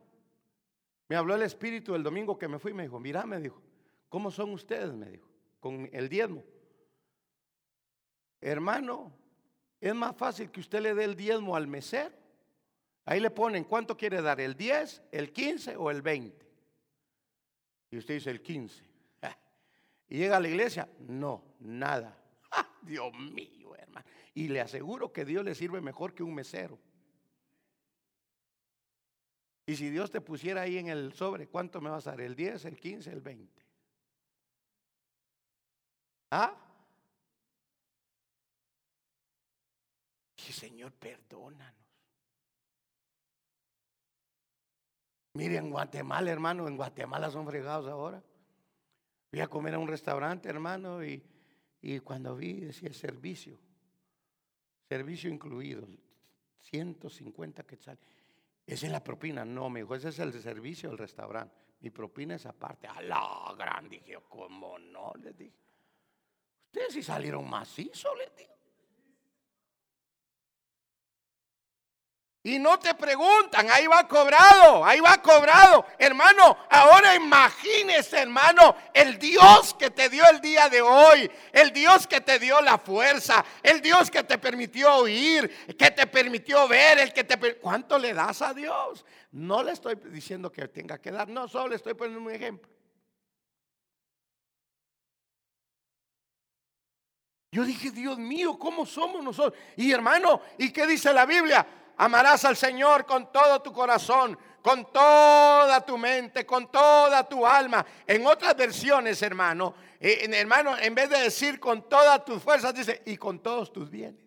me habló el Espíritu el domingo que me fui, me dijo, mira, me dijo, ¿cómo son ustedes? Me dijo, con el diezmo. Hermano, es más fácil que usted le dé el diezmo al mesero. Ahí le ponen cuánto quiere dar, el 10, el 15 o el 20. Y usted dice el 15. [laughs] Y llega a la iglesia, no, nada. [laughs] Dios mío, hermano. Y le aseguro que Dios le sirve mejor que un mesero. Y si Dios te pusiera ahí en el sobre, ¿cuánto me vas a dar? ¿El 10, el 15, el 20? ¿Ah? Y Señor, perdónanos. Mire, en Guatemala, hermano, en Guatemala son fregados ahora. Fui a comer a un restaurante, hermano, y, y cuando vi decía servicio, servicio incluido, 150 quetzales. Esa es la propina. No, me dijo, ese es el servicio del restaurante. Mi propina es aparte. A la gran, dije, ¿cómo no? Les dije. Ustedes sí salieron macizos, les digo. Y no te preguntan, ahí va cobrado, ahí va cobrado. Hermano, ahora imagínese, hermano, el Dios que te dio el día de hoy, el Dios que te dio la fuerza, el Dios que te permitió oír, que te permitió ver, el que te... ¿Cuánto le das a Dios? No le estoy diciendo que tenga que dar, no, solo le estoy poniendo un ejemplo. Yo dije, Dios mío, ¿cómo somos nosotros? Y hermano, ¿y qué dice la Biblia? Amarás al Señor con todo tu corazón, con toda tu mente, con toda tu alma. En otras versiones, hermano, eh, en, hermano, en vez de decir con todas tus fuerzas, dice y con todos tus bienes.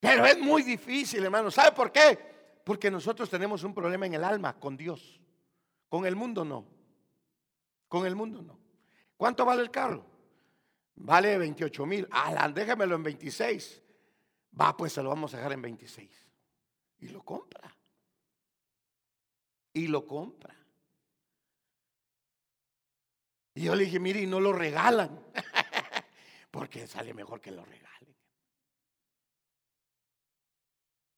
Pero es muy difícil, hermano. ¿Sabe por qué? Porque nosotros tenemos un problema en el alma con Dios. Con el mundo no. Con el mundo no. ¿Cuánto vale el carro? Vale 28 mil. Alan, déjamelo en 26. Va, pues se lo vamos a dejar en 26. Y lo compra. Y lo compra. Y yo le dije, mire, y no lo regalan. [laughs] Porque sale mejor que lo regalen.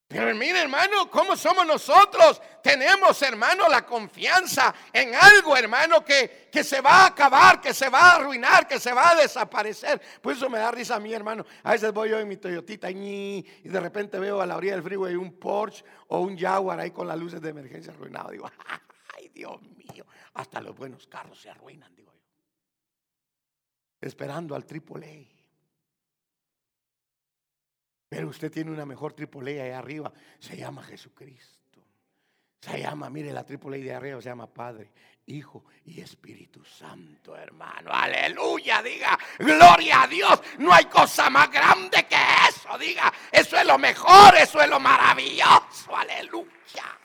Pero mire, hermano, ¿cómo somos nosotros? Tenemos, hermano, la confianza en algo, hermano, que, que se va a acabar, que se va a arruinar, que se va a desaparecer. Pues eso me da risa a mí, hermano. A veces voy yo en mi Toyotita y de repente veo a la orilla del freeway un Porsche o un Jaguar ahí con las luces de emergencia arruinado. Digo, [laughs] ay, Dios mío, hasta los buenos carros se arruinan, digo yo. Esperando al AAA. Pero usted tiene una mejor triple ahí arriba. Se llama Jesucristo. Se llama, mire, la triple de arriba se llama Padre, Hijo y Espíritu Santo, hermano. Aleluya, diga, gloria a Dios. No hay cosa más grande que eso, diga. Eso es lo mejor, eso es lo maravilloso. Aleluya.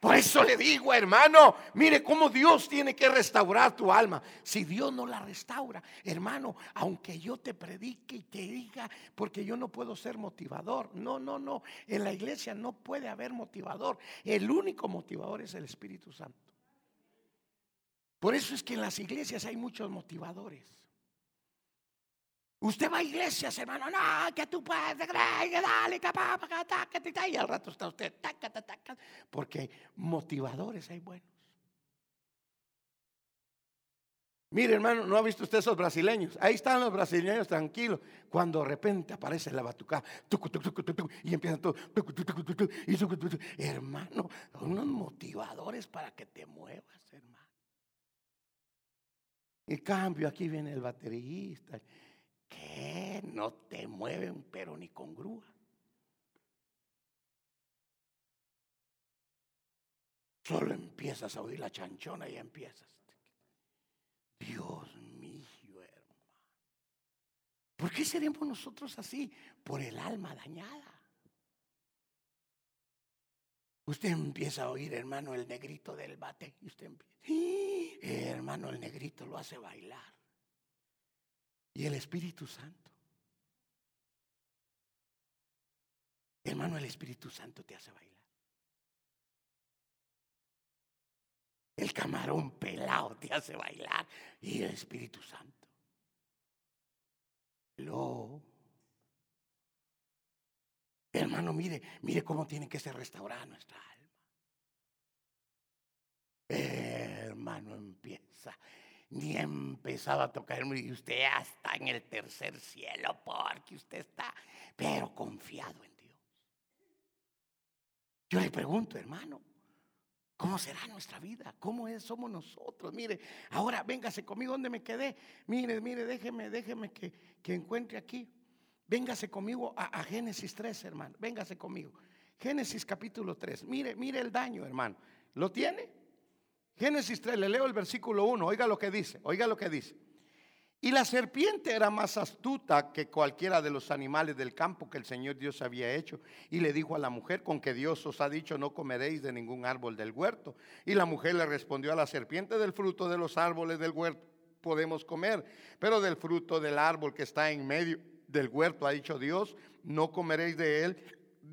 Por eso le digo, hermano, mire cómo Dios tiene que restaurar tu alma. Si Dios no la restaura, hermano, aunque yo te predique y te diga, porque yo no puedo ser motivador. No, no, no. En la iglesia no puede haber motivador. El único motivador es el Espíritu Santo. Por eso es que en las iglesias hay muchos motivadores. Usted va a iglesias, hermano, no, que tú puedes, dale, y al rato está usted, porque motivadores hay buenos. Mire, hermano, ¿no ha visto usted esos brasileños? Ahí están los brasileños tranquilos. Cuando de repente aparece la batucada y empiezan todo. Hermano, unos motivadores para que te muevas, hermano. En cambio, aquí viene el baterista que no te mueven, pero ni con grúa. Solo empiezas a oír la chanchona y empiezas. Dios mío, hermano. ¿Por qué seremos nosotros así? Por el alma dañada. Usted empieza a oír, hermano, el negrito del bate. Y usted empieza, ¡Ah! hermano, el negrito lo hace bailar y el Espíritu Santo. Hermano, el Espíritu Santo te hace bailar. El camarón pelado te hace bailar y el Espíritu Santo. Lo. Hermano, mire, mire cómo tiene que ser restaurada nuestra alma. hermano, empieza ni empezaba a tocar y usted ya está en el tercer cielo porque usted está, pero confiado en Dios. Yo le pregunto, hermano, ¿cómo será nuestra vida? ¿Cómo es, somos nosotros? Mire, ahora véngase conmigo, ¿dónde me quedé? Mire, mire, déjeme, déjeme que, que encuentre aquí. Véngase conmigo a, a Génesis 3, hermano. Véngase conmigo. Génesis capítulo 3. Mire, mire el daño, hermano. ¿Lo tiene? Génesis 3, le leo el versículo 1, oiga lo que dice, oiga lo que dice. Y la serpiente era más astuta que cualquiera de los animales del campo que el Señor Dios había hecho. Y le dijo a la mujer, con que Dios os ha dicho, no comeréis de ningún árbol del huerto. Y la mujer le respondió a la serpiente, del fruto de los árboles del huerto podemos comer, pero del fruto del árbol que está en medio del huerto, ha dicho Dios, no comeréis de él,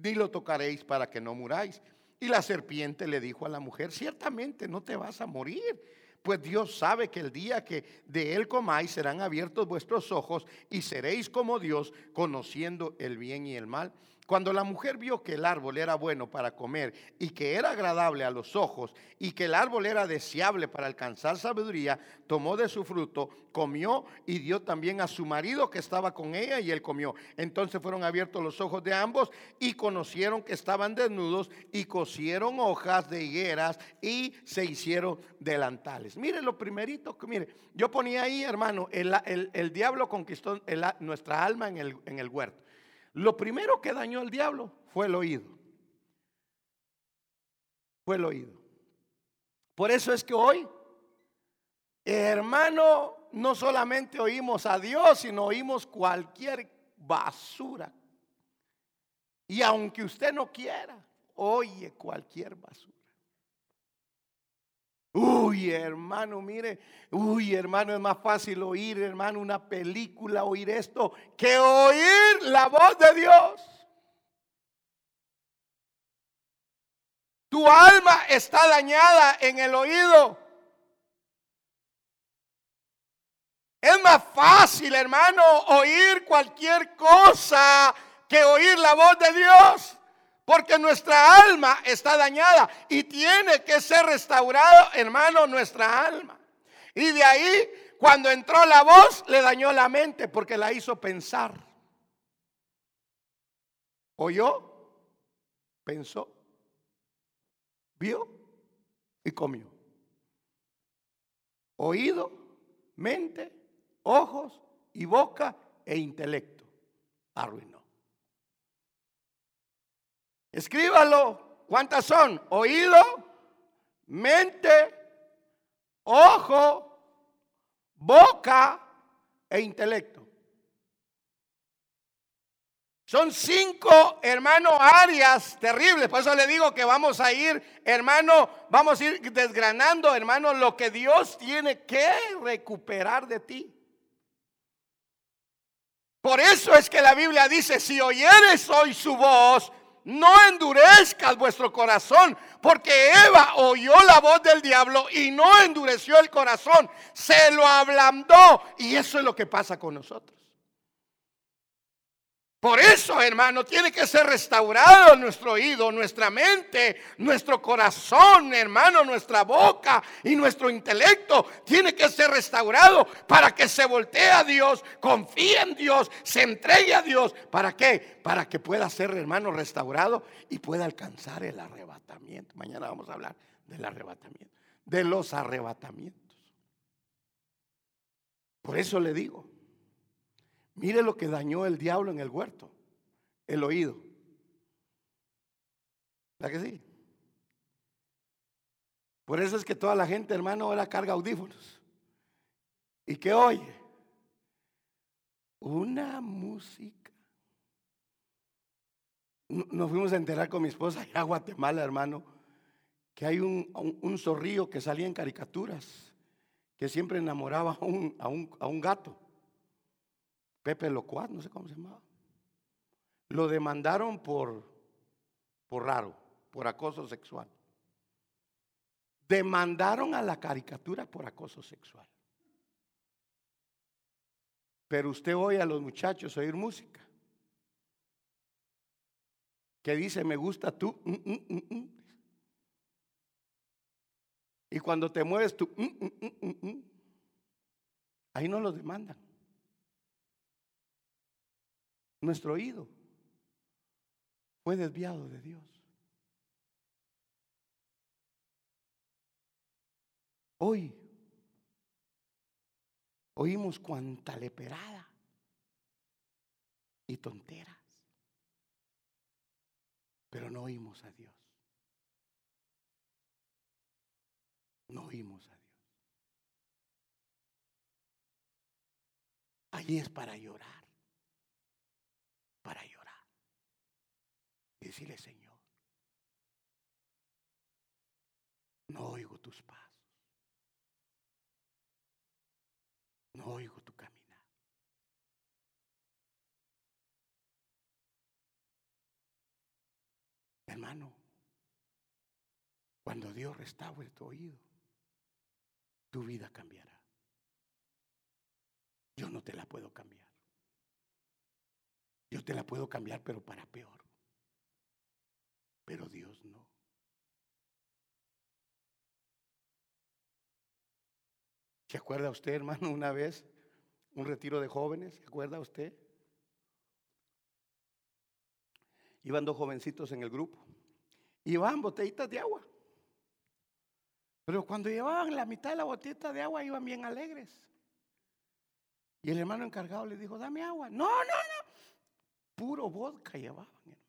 ni lo tocaréis para que no muráis. Y la serpiente le dijo a la mujer, ciertamente no te vas a morir pues Dios sabe que el día que de él comáis serán abiertos vuestros ojos y seréis como Dios, conociendo el bien y el mal. Cuando la mujer vio que el árbol era bueno para comer y que era agradable a los ojos y que el árbol era deseable para alcanzar sabiduría, tomó de su fruto, comió y dio también a su marido que estaba con ella y él comió. Entonces fueron abiertos los ojos de ambos y conocieron que estaban desnudos y cosieron hojas de higueras y se hicieron delantales. Mire lo primerito que, mire, yo ponía ahí, hermano, el, diablo conquistó nuestra alma en el, en el huerto. Lo primero que dañó al diablo fue el oído. Fue el oído. Por eso es que hoy, hermano, no solamente oímos a Dios, sino oímos cualquier basura. Y aunque usted no quiera, oye cualquier basura. Uy, hermano, mire, uy, hermano, es más fácil oír, hermano, una película, oír esto, que oír la voz de Dios. Tu alma está dañada en el oído. Es más fácil, hermano, oír cualquier cosa que oír la voz de Dios. Porque nuestra alma está dañada y tiene que ser restaurado, hermano, nuestra alma. Y de ahí, cuando entró la voz, le dañó la mente porque la hizo pensar. Oyó, pensó, vio y comió. Oído, mente, ojos y boca e intelecto. Arruinó. Escríbalo. ¿Cuántas son? Oído, mente, ojo, boca e intelecto. Son cinco, hermano, áreas terribles. Por eso le digo que vamos a ir, hermano, vamos a ir desgranando, hermano, lo que Dios tiene que recuperar de ti. Por eso es que la Biblia dice, si oyeres hoy su voz, no endurezcas vuestro corazón, porque Eva oyó la voz del diablo y no endureció el corazón, se lo ablandó. Y eso es lo que pasa con nosotros. Por eso, hermano, tiene que ser restaurado nuestro oído, nuestra mente, nuestro corazón, hermano, nuestra boca y nuestro intelecto. Tiene que ser restaurado para que se voltee a Dios, confíe en Dios, se entregue a Dios. ¿Para qué? Para que pueda ser, hermano, restaurado y pueda alcanzar el arrebatamiento. Mañana vamos a hablar del arrebatamiento, de los arrebatamientos. Por eso le digo, Mire lo que dañó el diablo en el huerto, el oído. ¿Verdad que sí? Por eso es que toda la gente, hermano, ahora carga audífonos. ¿Y qué oye? Una música. Nos fuimos a enterar con mi esposa allá a Guatemala, hermano, que hay un, un, zorrillo que salía en caricaturas, que siempre enamoraba a un, a un gato. Pepe Locuaz, no sé cómo se llamaba. Lo demandaron por, por raro, por acoso sexual. Demandaron a la caricatura por acoso sexual. Pero usted oye a los muchachos oír música que dice, me gusta tú. Mm, mm, mm, y cuando te mueves tú, ahí no los demandan. Nuestro oído fue desviado de Dios. Hoy oímos cuanta leperada y tonteras, pero no oímos a Dios. No oímos a Dios. Allí es para llorar. Para llorar. Decirle, Señor, no oigo tus pasos. No oigo tu caminar. Hermano, cuando Dios restaure tu oído, tu vida cambiará. Yo no te la puedo cambiar. Yo te la puedo cambiar, pero para peor. Pero Dios no. ¿Se acuerda usted, hermano, una vez un retiro de jóvenes? ¿Se acuerda usted? Iban dos jovencitos en el grupo. Iban botellitas de agua. Pero cuando llevaban la mitad de la botellita de agua iban bien alegres. Y el hermano encargado le dijo, dame agua. No, no, no. Puro vodka llevaban, hermano.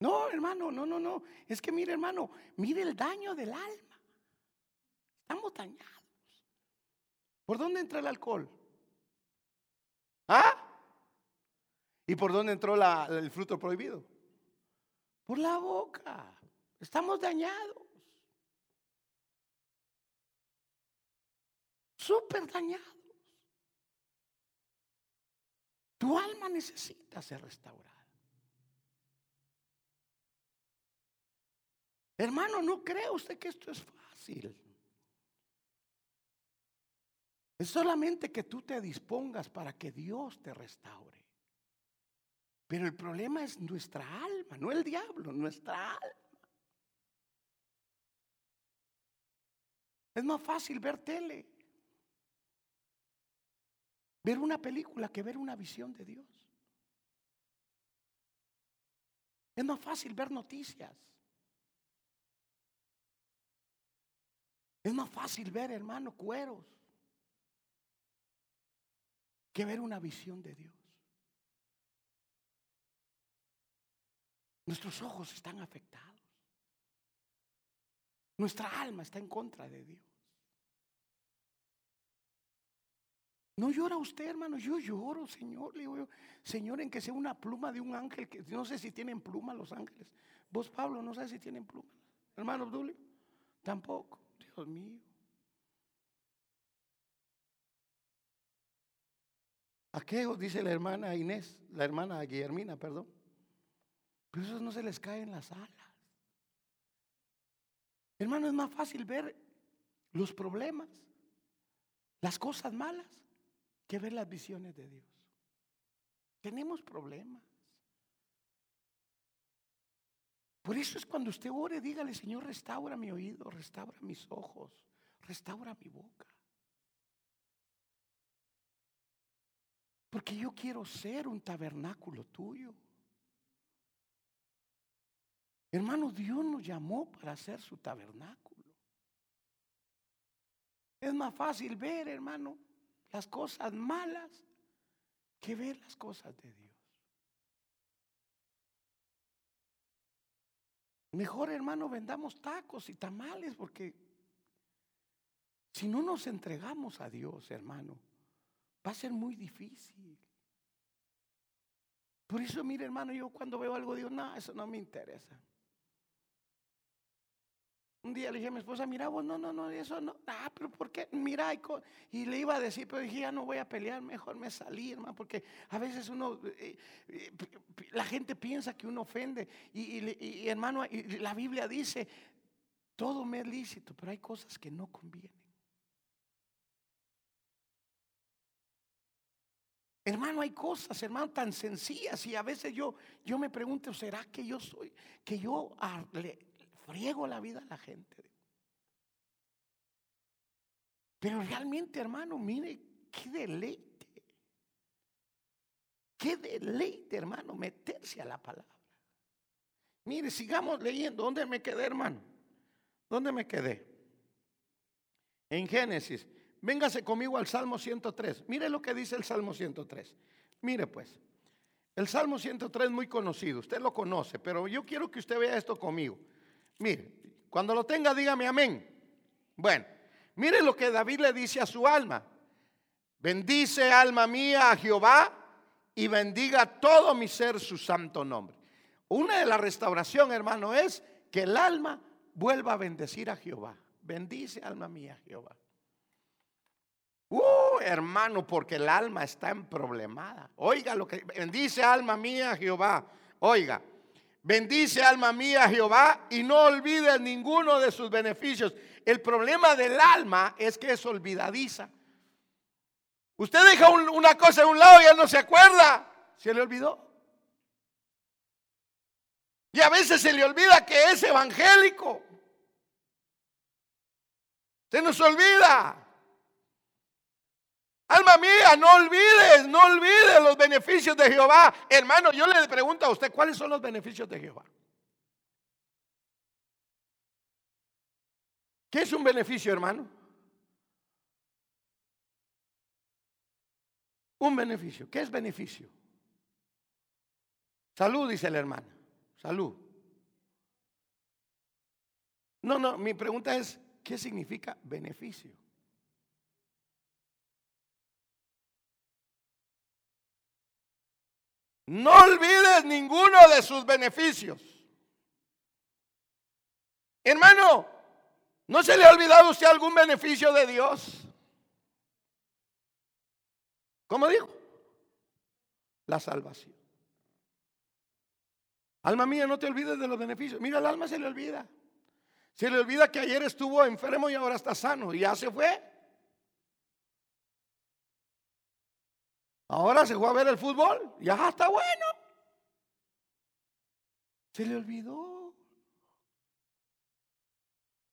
No, hermano, no, no, no. Es que mire, hermano, mire el daño del alma. Estamos dañados. ¿Por dónde entra el alcohol? ¿Ah? ¿Y por dónde entró el fruto prohibido? Por la boca. Estamos dañados. Súper dañados. Tu alma necesita ser restaurada. Hermano, no cree usted que esto es fácil. Es solamente que tú te dispongas para que Dios te restaure. Pero el problema es nuestra alma, no el diablo, nuestra alma. Es más fácil ver tele, ver una película que ver una visión de Dios. Es más fácil ver noticias. Es más fácil ver, hermano, cueros que ver una visión de Dios. Nuestros ojos están afectados. Nuestra alma está en contra de Dios. No llora usted, hermano. Yo lloro, Señor. Le digo Señor, en que sea una pluma de un ángel. Que no sé si tienen pluma los ángeles. Vos, Pablo, no sé si tienen pluma. Hermano Abdulio, tampoco. Mío. Aquello dice la hermana Inés, la hermana Guillermina, perdón. Pero eso no se les cae en las alas. Hermano, es más fácil ver los problemas, las cosas malas, que ver las visiones de Dios. Tenemos problemas. Por eso es cuando usted ore, dígale, Señor, restaura mi oído, restaura mis ojos, restaura mi boca. Porque yo quiero ser un tabernáculo tuyo. Hermano, Dios nos llamó para hacer su tabernáculo. Es más fácil ver, hermano, las cosas malas que ver las cosas de Dios. Mejor, hermano, vendamos tacos y tamales porque si no nos entregamos a Dios, hermano, va a ser muy difícil. Por eso, mire, hermano, yo cuando veo algo digo, no, eso no me interesa. Un día le dije a mi esposa, mira vos, no, no, no, eso no. Ah, pero ¿por qué? Mira, y, le iba a decir, pero dije, ya no voy a pelear, mejor me salí, hermano, porque a veces uno, eh, eh, la gente piensa que uno ofende. Y, hermano, la Biblia dice, todo me es lícito, pero hay cosas que no convienen. Hermano, hay cosas, hermano, tan sencillas y a veces yo, yo me pregunto, ¿será que yo soy, que yo friego la vida a la gente. Pero realmente, hermano, mire, qué deleite. Qué deleite, hermano, meterse a la palabra. Mire, sigamos leyendo. ¿Dónde me quedé, hermano? ¿Dónde me quedé? En Génesis. Véngase conmigo al Salmo 103. Mire lo que dice el Salmo 103. Mire pues, el Salmo 103 es muy conocido, usted lo conoce, pero yo quiero que usted vea esto conmigo. Mire, cuando lo tenga, dígame amén. Bueno, Mire lo que David le dice a su alma. Bendice alma mía a Jehová y bendiga todo mi ser su santo nombre. Una de la restauración, hermano, es que el alma vuelva a bendecir a Jehová. Bendice alma mía Jehová. Uh, hermano, porque el alma está en problemada. Oiga lo que bendice alma mía Jehová. Oiga, bendice alma mía Jehová y no olvides ninguno de sus beneficios. El problema del alma es que es olvidadiza. Usted deja una cosa a un lado y él no se acuerda. ¿Se le olvidó? Y a veces se le olvida que es evangélico. Se nos olvida. Alma mía, no olvides, no olvides los beneficios de Jehová. Hermano, yo le pregunto a usted, ¿cuáles son los beneficios de Jehová? ¿Qué es un beneficio, hermano? Un beneficio. ¿Qué es beneficio? Salud, dice la hermana. Salud. No, no, mi pregunta es, ¿qué significa beneficio? No olvides ninguno de sus beneficios. Hermano, ¿no se le ha olvidado usted algún beneficio de Dios? ¿Cómo dijo? La salvación. Alma mía, no te olvides de los beneficios. Mira, el alma se le olvida. Se le olvida que ayer estuvo enfermo y ahora está sano y ya se fue. Ahora se fue a ver el fútbol. Ya está bueno. Se le olvidó.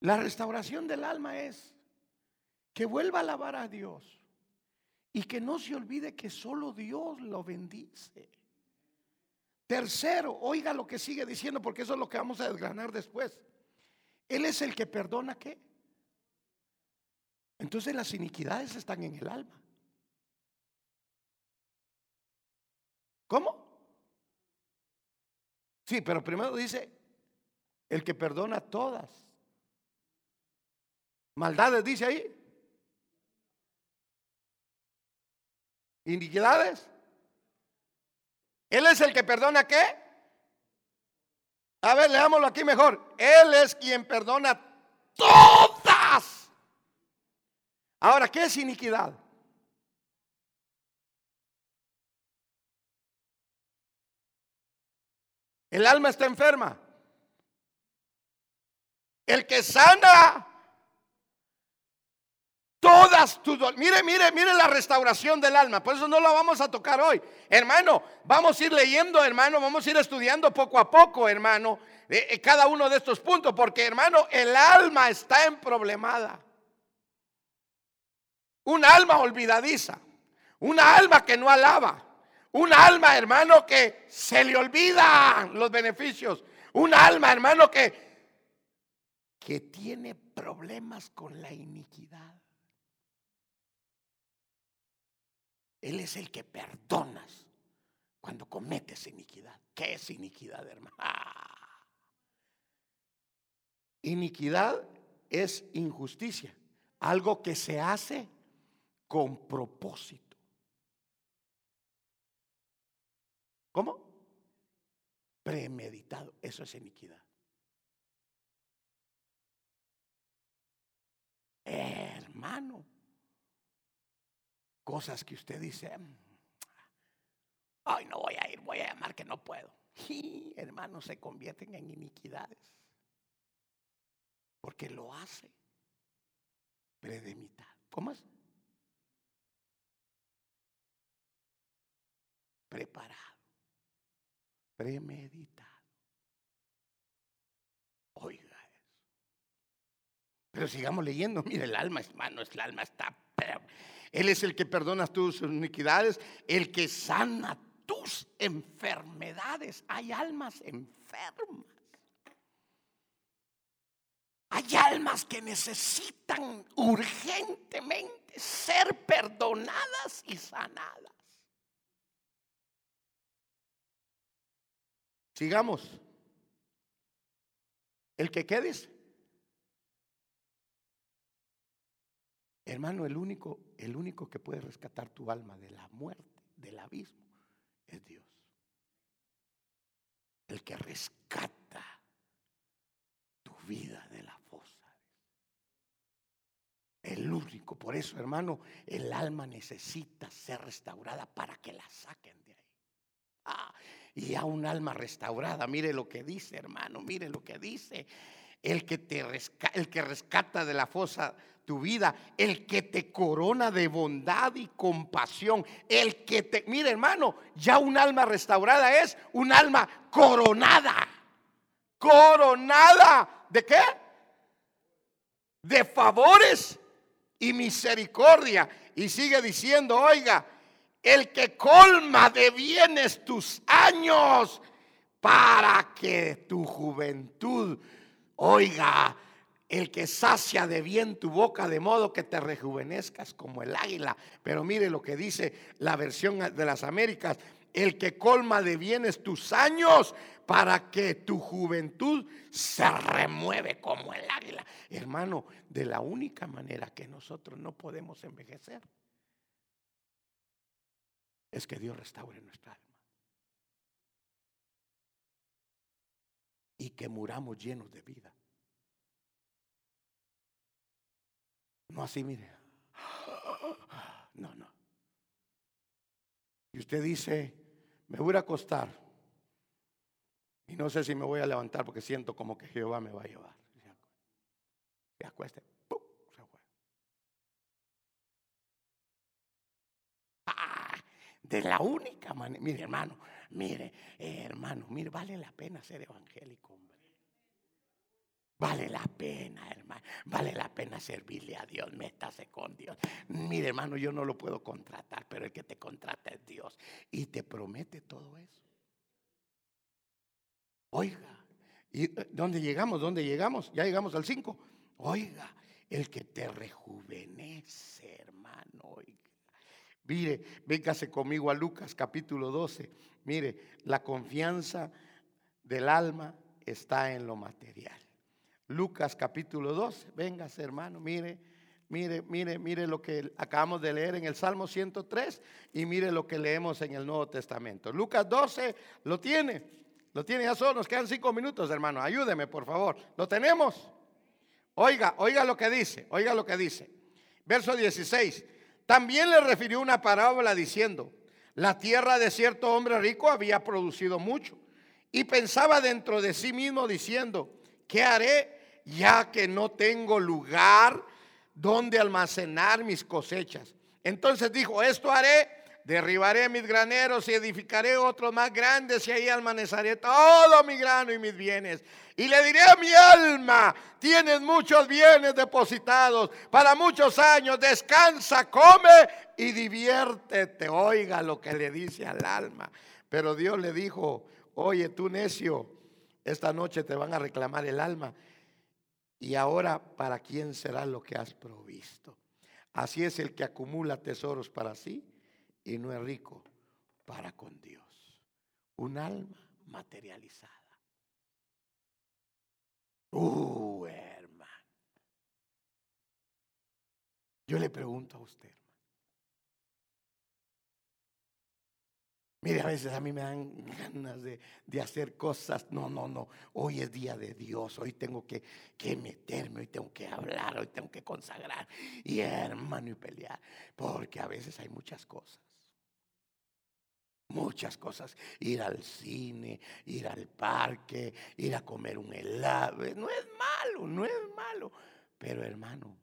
La restauración del alma es que vuelva a alabar a Dios y que no se olvide que solo Dios lo bendice. Tercero, oiga lo que sigue diciendo porque eso es lo que vamos a desgranar después. Él es el que perdona qué. Entonces las iniquidades están en el alma. ¿Cómo? Sí, pero primero dice, el que perdona todas. Maldades dice ahí. Iniquidades. Él es el que perdona qué? A ver, leámoslo aquí mejor. Él es quien perdona todas. Ahora, ¿qué es iniquidad? El alma está enferma. El que sana todas tus Mire, mire, mire la restauración del alma. Por eso no la vamos a tocar hoy. Hermano, vamos a ir leyendo, hermano, vamos a ir estudiando poco a poco, hermano, eh, eh, cada uno de estos puntos, porque, hermano, el alma está en problemada. Un alma olvidadiza, una alma que no alaba, un alma, hermano, que se le olvidan los beneficios. Un alma, hermano, que, que tiene problemas con la iniquidad. Él es el que perdonas cuando cometes iniquidad. ¿Qué es iniquidad, hermano? [laughs] Iniquidad es injusticia, algo que se hace con propósito. ¿Cómo? Premeditado. Eso es iniquidad. Hermano. Cosas que usted dice, ay, no voy a ir, voy a llamar que no puedo. Y hermanos se convierten en iniquidades. Porque lo hace premeditado. ¿Cómo es? Preparado premeditado. Oiga eso. Pero sigamos leyendo. Mire, el alma, hermano, el alma está. Él es el que perdona tus iniquidades, el que sana tus enfermedades. Hay almas enfermas. Hay almas que necesitan urgentemente ser perdonadas y sanadas. Sigamos. ¿El que quedes? Hermano, el único, el único que puede rescatar tu alma de la muerte, del abismo, es Dios. El que rescata tu vida de la fosa. El único. Por eso, hermano, el alma necesita ser restaurada para que la saquen de ahí. Ah, y a un alma restaurada, mire lo que dice, hermano, mire lo que dice. El que te el que rescata de la fosa tu vida, el que te corona de bondad y compasión, el que te, mire hermano, ya un alma restaurada es un alma coronada, coronada, ¿de qué? De favores y misericordia. Y sigue diciendo, oiga, el que colma de bienes tus años para que tu juventud, oiga, el que sacia de bien tu boca de modo que te rejuvenezcas como el águila. Pero mire lo que dice la versión de las Américas, el que colma de bienes tus años para que tu juventud se remueve como el águila. Hermano, de la única manera que nosotros no podemos envejecer es que Dios restaure nuestra alma. Y que muramos llenos de vida. No así, mire. No, no. Y usted dice, me voy a acostar. Y no sé si me voy a levantar porque siento como que Jehová me va a llevar. Acueste. Ah, de la única manera. Mire, hermano, mire, hermano, mire, vale la pena ser evangélico. Vale la pena, hermano. Vale la pena servirle a Dios. Métase con Dios. Mire, hermano, yo no lo puedo contratar, pero el que te contrata es Dios. Y te promete todo eso. Oiga, ¿y eh, dónde llegamos? ¿Dónde llegamos? Ya llegamos al 5. Oiga, el que te rejuvenece, hermano. Oiga. Mire, véngase conmigo a Lucas capítulo 12. Mire, la confianza del alma está en lo material. Lucas capítulo 2. Véngase, hermano, mire, mire, mire, mire lo que acabamos de leer en el Salmo 103 y mire lo que leemos en el Nuevo Testamento. Lucas 12, ¿lo tiene? Lo tiene ya solo, nos quedan cinco minutos, hermano. Ayúdeme, por favor. ¿Lo tenemos? Oiga, oiga lo que dice, oiga lo que dice. Verso 16. También le refirió una parábola diciendo, la tierra de cierto hombre rico había producido mucho y pensaba dentro de sí mismo diciendo, ¿qué haré ya que no tengo lugar donde almacenar mis cosechas. Entonces dijo, esto haré, derribaré mis graneros y edificaré otros más grandes y ahí almacenaré todo mi grano y mis bienes. Y le diré a mi alma, tienes muchos bienes depositados para muchos años, descansa, come y diviértete. Oiga lo que le dice al alma. Pero Dios le dijo, oye tú necio, esta noche te van a reclamar el alma y ahora, ¿para quién será lo que has provisto? Así es el que acumula tesoros para sí y no es rico para con Dios. Un alma materializada. Uh, hermano. Yo le pregunto a usted. Mire, a veces a mí me dan [laughs] ganas de, hacer cosas. No, no, no. Hoy es día de Dios. Hoy tengo que, que, meterme, hoy tengo que hablar, hoy tengo que consagrar. Y hermano, y pelear. Porque a veces hay muchas cosas. Muchas cosas. Ir al cine, ir al parque, ir a comer un helado. No es malo, no es malo. Pero hermano,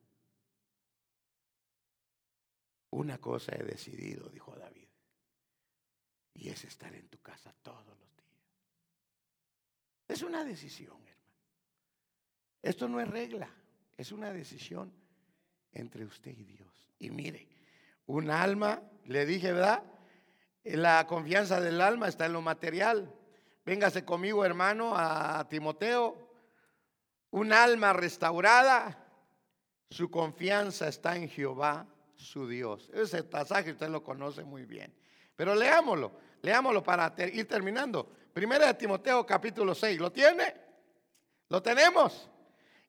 una cosa he decidido, dijo David. Y es estar en tu casa todos los días. Es una decisión, hermano. Esto no es regla, es una decisión entre usted y Dios. Y mire, un alma, le dije, ¿verdad? La confianza del alma está en lo material. Véngase conmigo, hermano, a Timoteo. Un alma restaurada, su confianza está en Jehová, su Dios. Ese pasaje usted lo conoce muy bien. Pero leámoslo, leámoslo para ir terminando. Primera de Timoteo capítulo 6, ¿lo tiene? ¿Lo tenemos?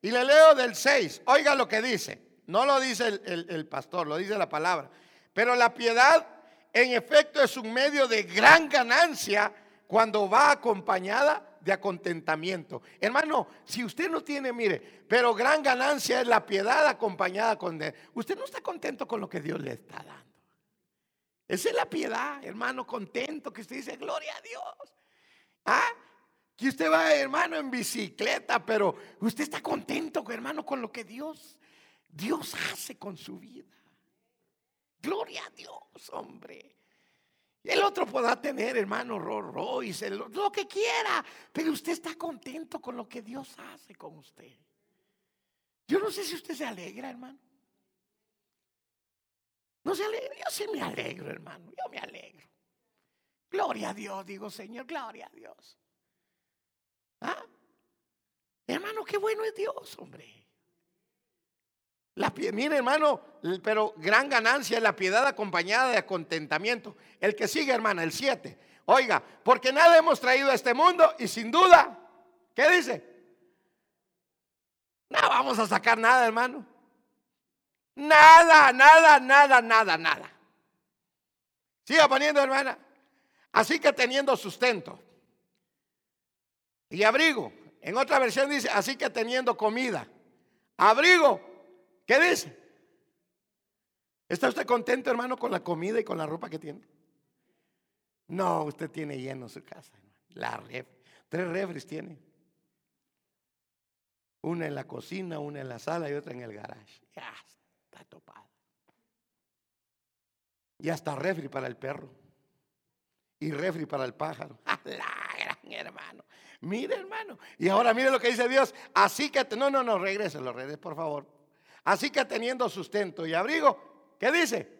Y le leo del 6, oiga lo que dice. no lo dice el, el pastor, lo dice la palabra. Pero la piedad en efecto es un medio de gran ganancia cuando va acompañada de acontentamiento. Hermano, si usted no tiene, mire, pero gran ganancia es la piedad acompañada con... Usted no está contento con lo que Dios le está dando. Esa es la piedad, hermano, contento, que usted dice, gloria a Dios. ¿Ah? Que usted va, hermano, en bicicleta, pero usted está contento, hermano, con lo que Dios, Dios hace con su vida. Gloria a Dios, hombre. El otro podrá tener, hermano, Rolls Royce, lo que quiera, pero usted está contento con lo que Dios hace con usted. Yo no sé si usted se alegra, hermano. No se alegra, yo sí me alegro, hermano, yo me alegro. Gloria a Dios, digo Señor, gloria a Dios. ¿Ah? Hermano, qué bueno es Dios, hombre. La, mire hermano, pero gran ganancia es la piedad acompañada de contentamiento. El que sigue hermana, el 7. Oiga, porque nada hemos traído a este mundo y sin duda, ¿qué dice? No vamos a sacar nada hermano. Nada, nada, nada, nada, nada. Siga poniendo hermana. Así que teniendo sustento y abrigo. En otra versión dice, así que teniendo comida, abrigo ¿Qué dice? ¿Está usted contento, hermano, con la comida y con la ropa que tiene? No, usted tiene lleno su casa. La ref, tres refres tiene. Una en la cocina, una en la sala y otra en el garage. Ya está topada. Y hasta refri para el perro. Y refri para el pájaro. [laughs] La gran hermano. Mire, hermano. Y ahora mire lo que dice Dios. Así que, no, no, no, regrese, lo regrese, por favor. Así que teniendo sustento y abrigo, ¿qué dice?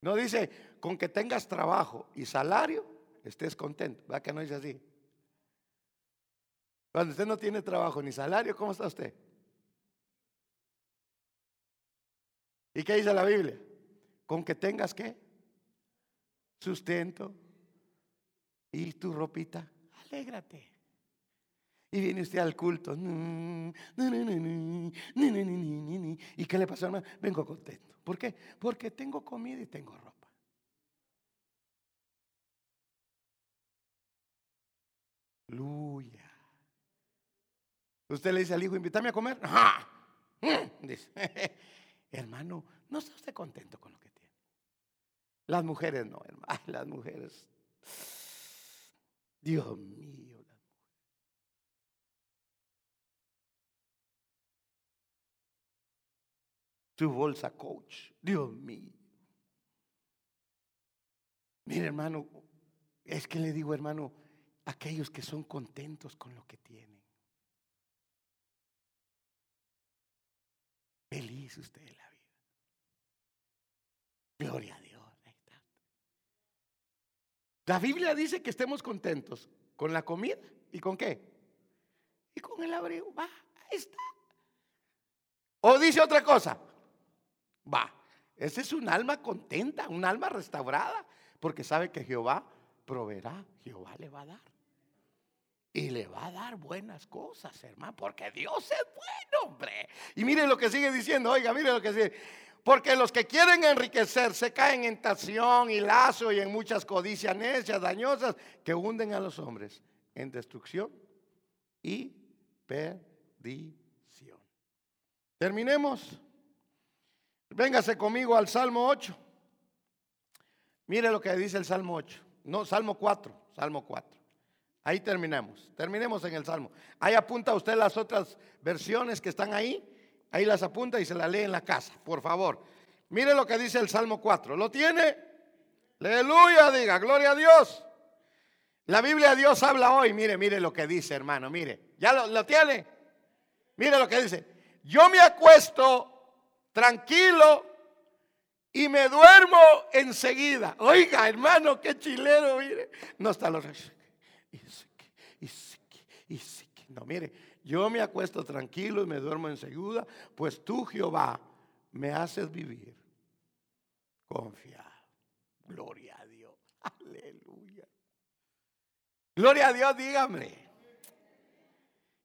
No dice, con que tengas trabajo y salario, estés contento. ¿Verdad que no dice así? Cuando usted no tiene trabajo ni salario, ¿cómo está usted? ¿Y qué dice la Biblia? Con que tengas qué? Sustento y tu ropita. Alégrate. Y viene usted al culto. ¿Y qué le pasó, hermano? Vengo contento. ¿Por qué? Porque tengo comida y tengo ropa. Aleluya. Usted le dice al hijo, invítame a comer. [laughs] Dice, [laughs] hermano, no está usted contento con lo que tiene. Las mujeres no, hermano. [laughs] Las mujeres. Dios mío. Tu bolsa coach. Dios mío. Mire, hermano, es que le digo, hermano, aquellos que son contentos con lo que tienen. Feliz usted en la vida. Gloria a Dios. La Biblia dice que estemos contentos con la comida y con qué? Y con el abrigo. Va, ahí está. O dice otra cosa, Va, ese es un alma contenta, un alma restaurada, porque sabe que Jehová proveerá, Jehová le va a dar. Y le va a dar buenas cosas, hermano, porque Dios es bueno, hombre. Y mire lo que sigue diciendo, oiga, mire lo que sigue. Porque los que quieren enriquecerse caen en tación y lazo y en muchas codicias necias, dañosas, que hunden a los hombres en destrucción y perdición. Terminemos. Véngase conmigo al Salmo 8. Mire lo que dice el Salmo 8. No, Salmo 4. Salmo 4. Ahí terminamos. Terminemos en el Salmo. Ahí apunta usted las otras versiones que están ahí. Ahí las apunta y se las lee en la casa, por favor. Mire lo que dice el Salmo 4. ¿Lo tiene? Aleluya, diga, gloria a Dios. La Biblia Dios habla hoy. Mire, mire lo que dice, hermano. Mire, ¿ya lo tiene? Mire lo que dice. Yo me acuesto tranquilo y me duermo enseguida. Oiga, hermano, qué chilero, mire. No está los No, mire, yo me acuesto tranquilo y me duermo enseguida, pues tú, Jehová, me haces vivir confiado. Gloria a Dios. Aleluya. Gloria a Dios, dígame.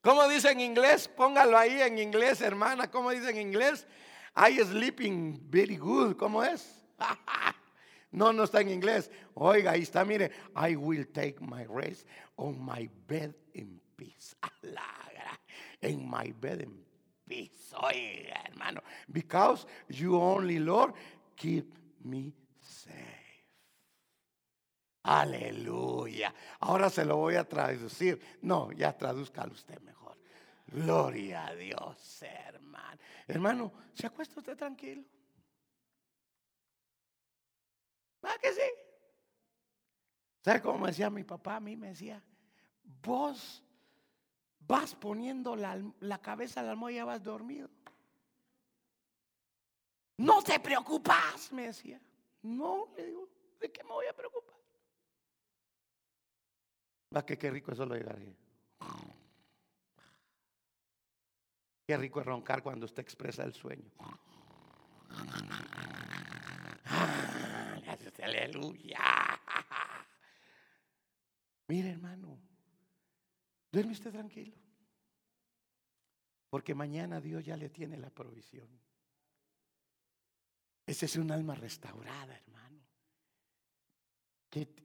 ¿Cómo dice en inglés? Póngalo ahí en inglés, hermana. ¿Cómo dice en inglés? I sleeping very good. ¿Cómo es? [laughs] No, no está en inglés. Oiga, ahí está, mire. I will take my rest on my bed in peace. [laughs] Alagra. En my bed in peace. Oiga, hermano. Because you only, Lord, keep me safe. Aleluya. Ahora se lo voy a traducir. No, ya traduzca usted mejor. Gloria a Dios, hermano. Hermano, ¿se acuesta usted tranquilo? ¿Va que sí? ¿Sabe cómo me decía mi papá? A mí me decía, vos vas poniendo la, la cabeza a la almohada y ya vas dormido. No te preocupas, me decía. No, le digo, ¿de qué me voy a preocupar? Va que qué rico eso lo llegaría. Qué rico es roncar cuando usted expresa el sueño. [laughs] Aleluya. Mire, hermano, duerme usted tranquilo. Porque mañana Dios ya le tiene la provisión. Ese es un alma restaurada, hermano. Que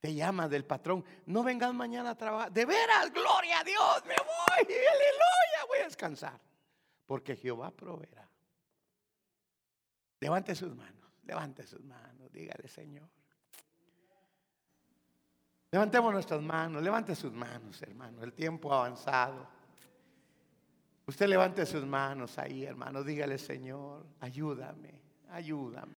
te llama del patrón. No vengas mañana a trabajar. De veras, gloria a Dios, me voy. Aleluya, voy a descansar. Porque Jehová proveerá. Levante sus manos, levante sus manos, dígale Señor. Levantemos nuestras manos, levante sus manos, hermano. El tiempo ha avanzado. Usted levante sus manos ahí, hermano. Dígale, Señor, ayúdame, ayúdame.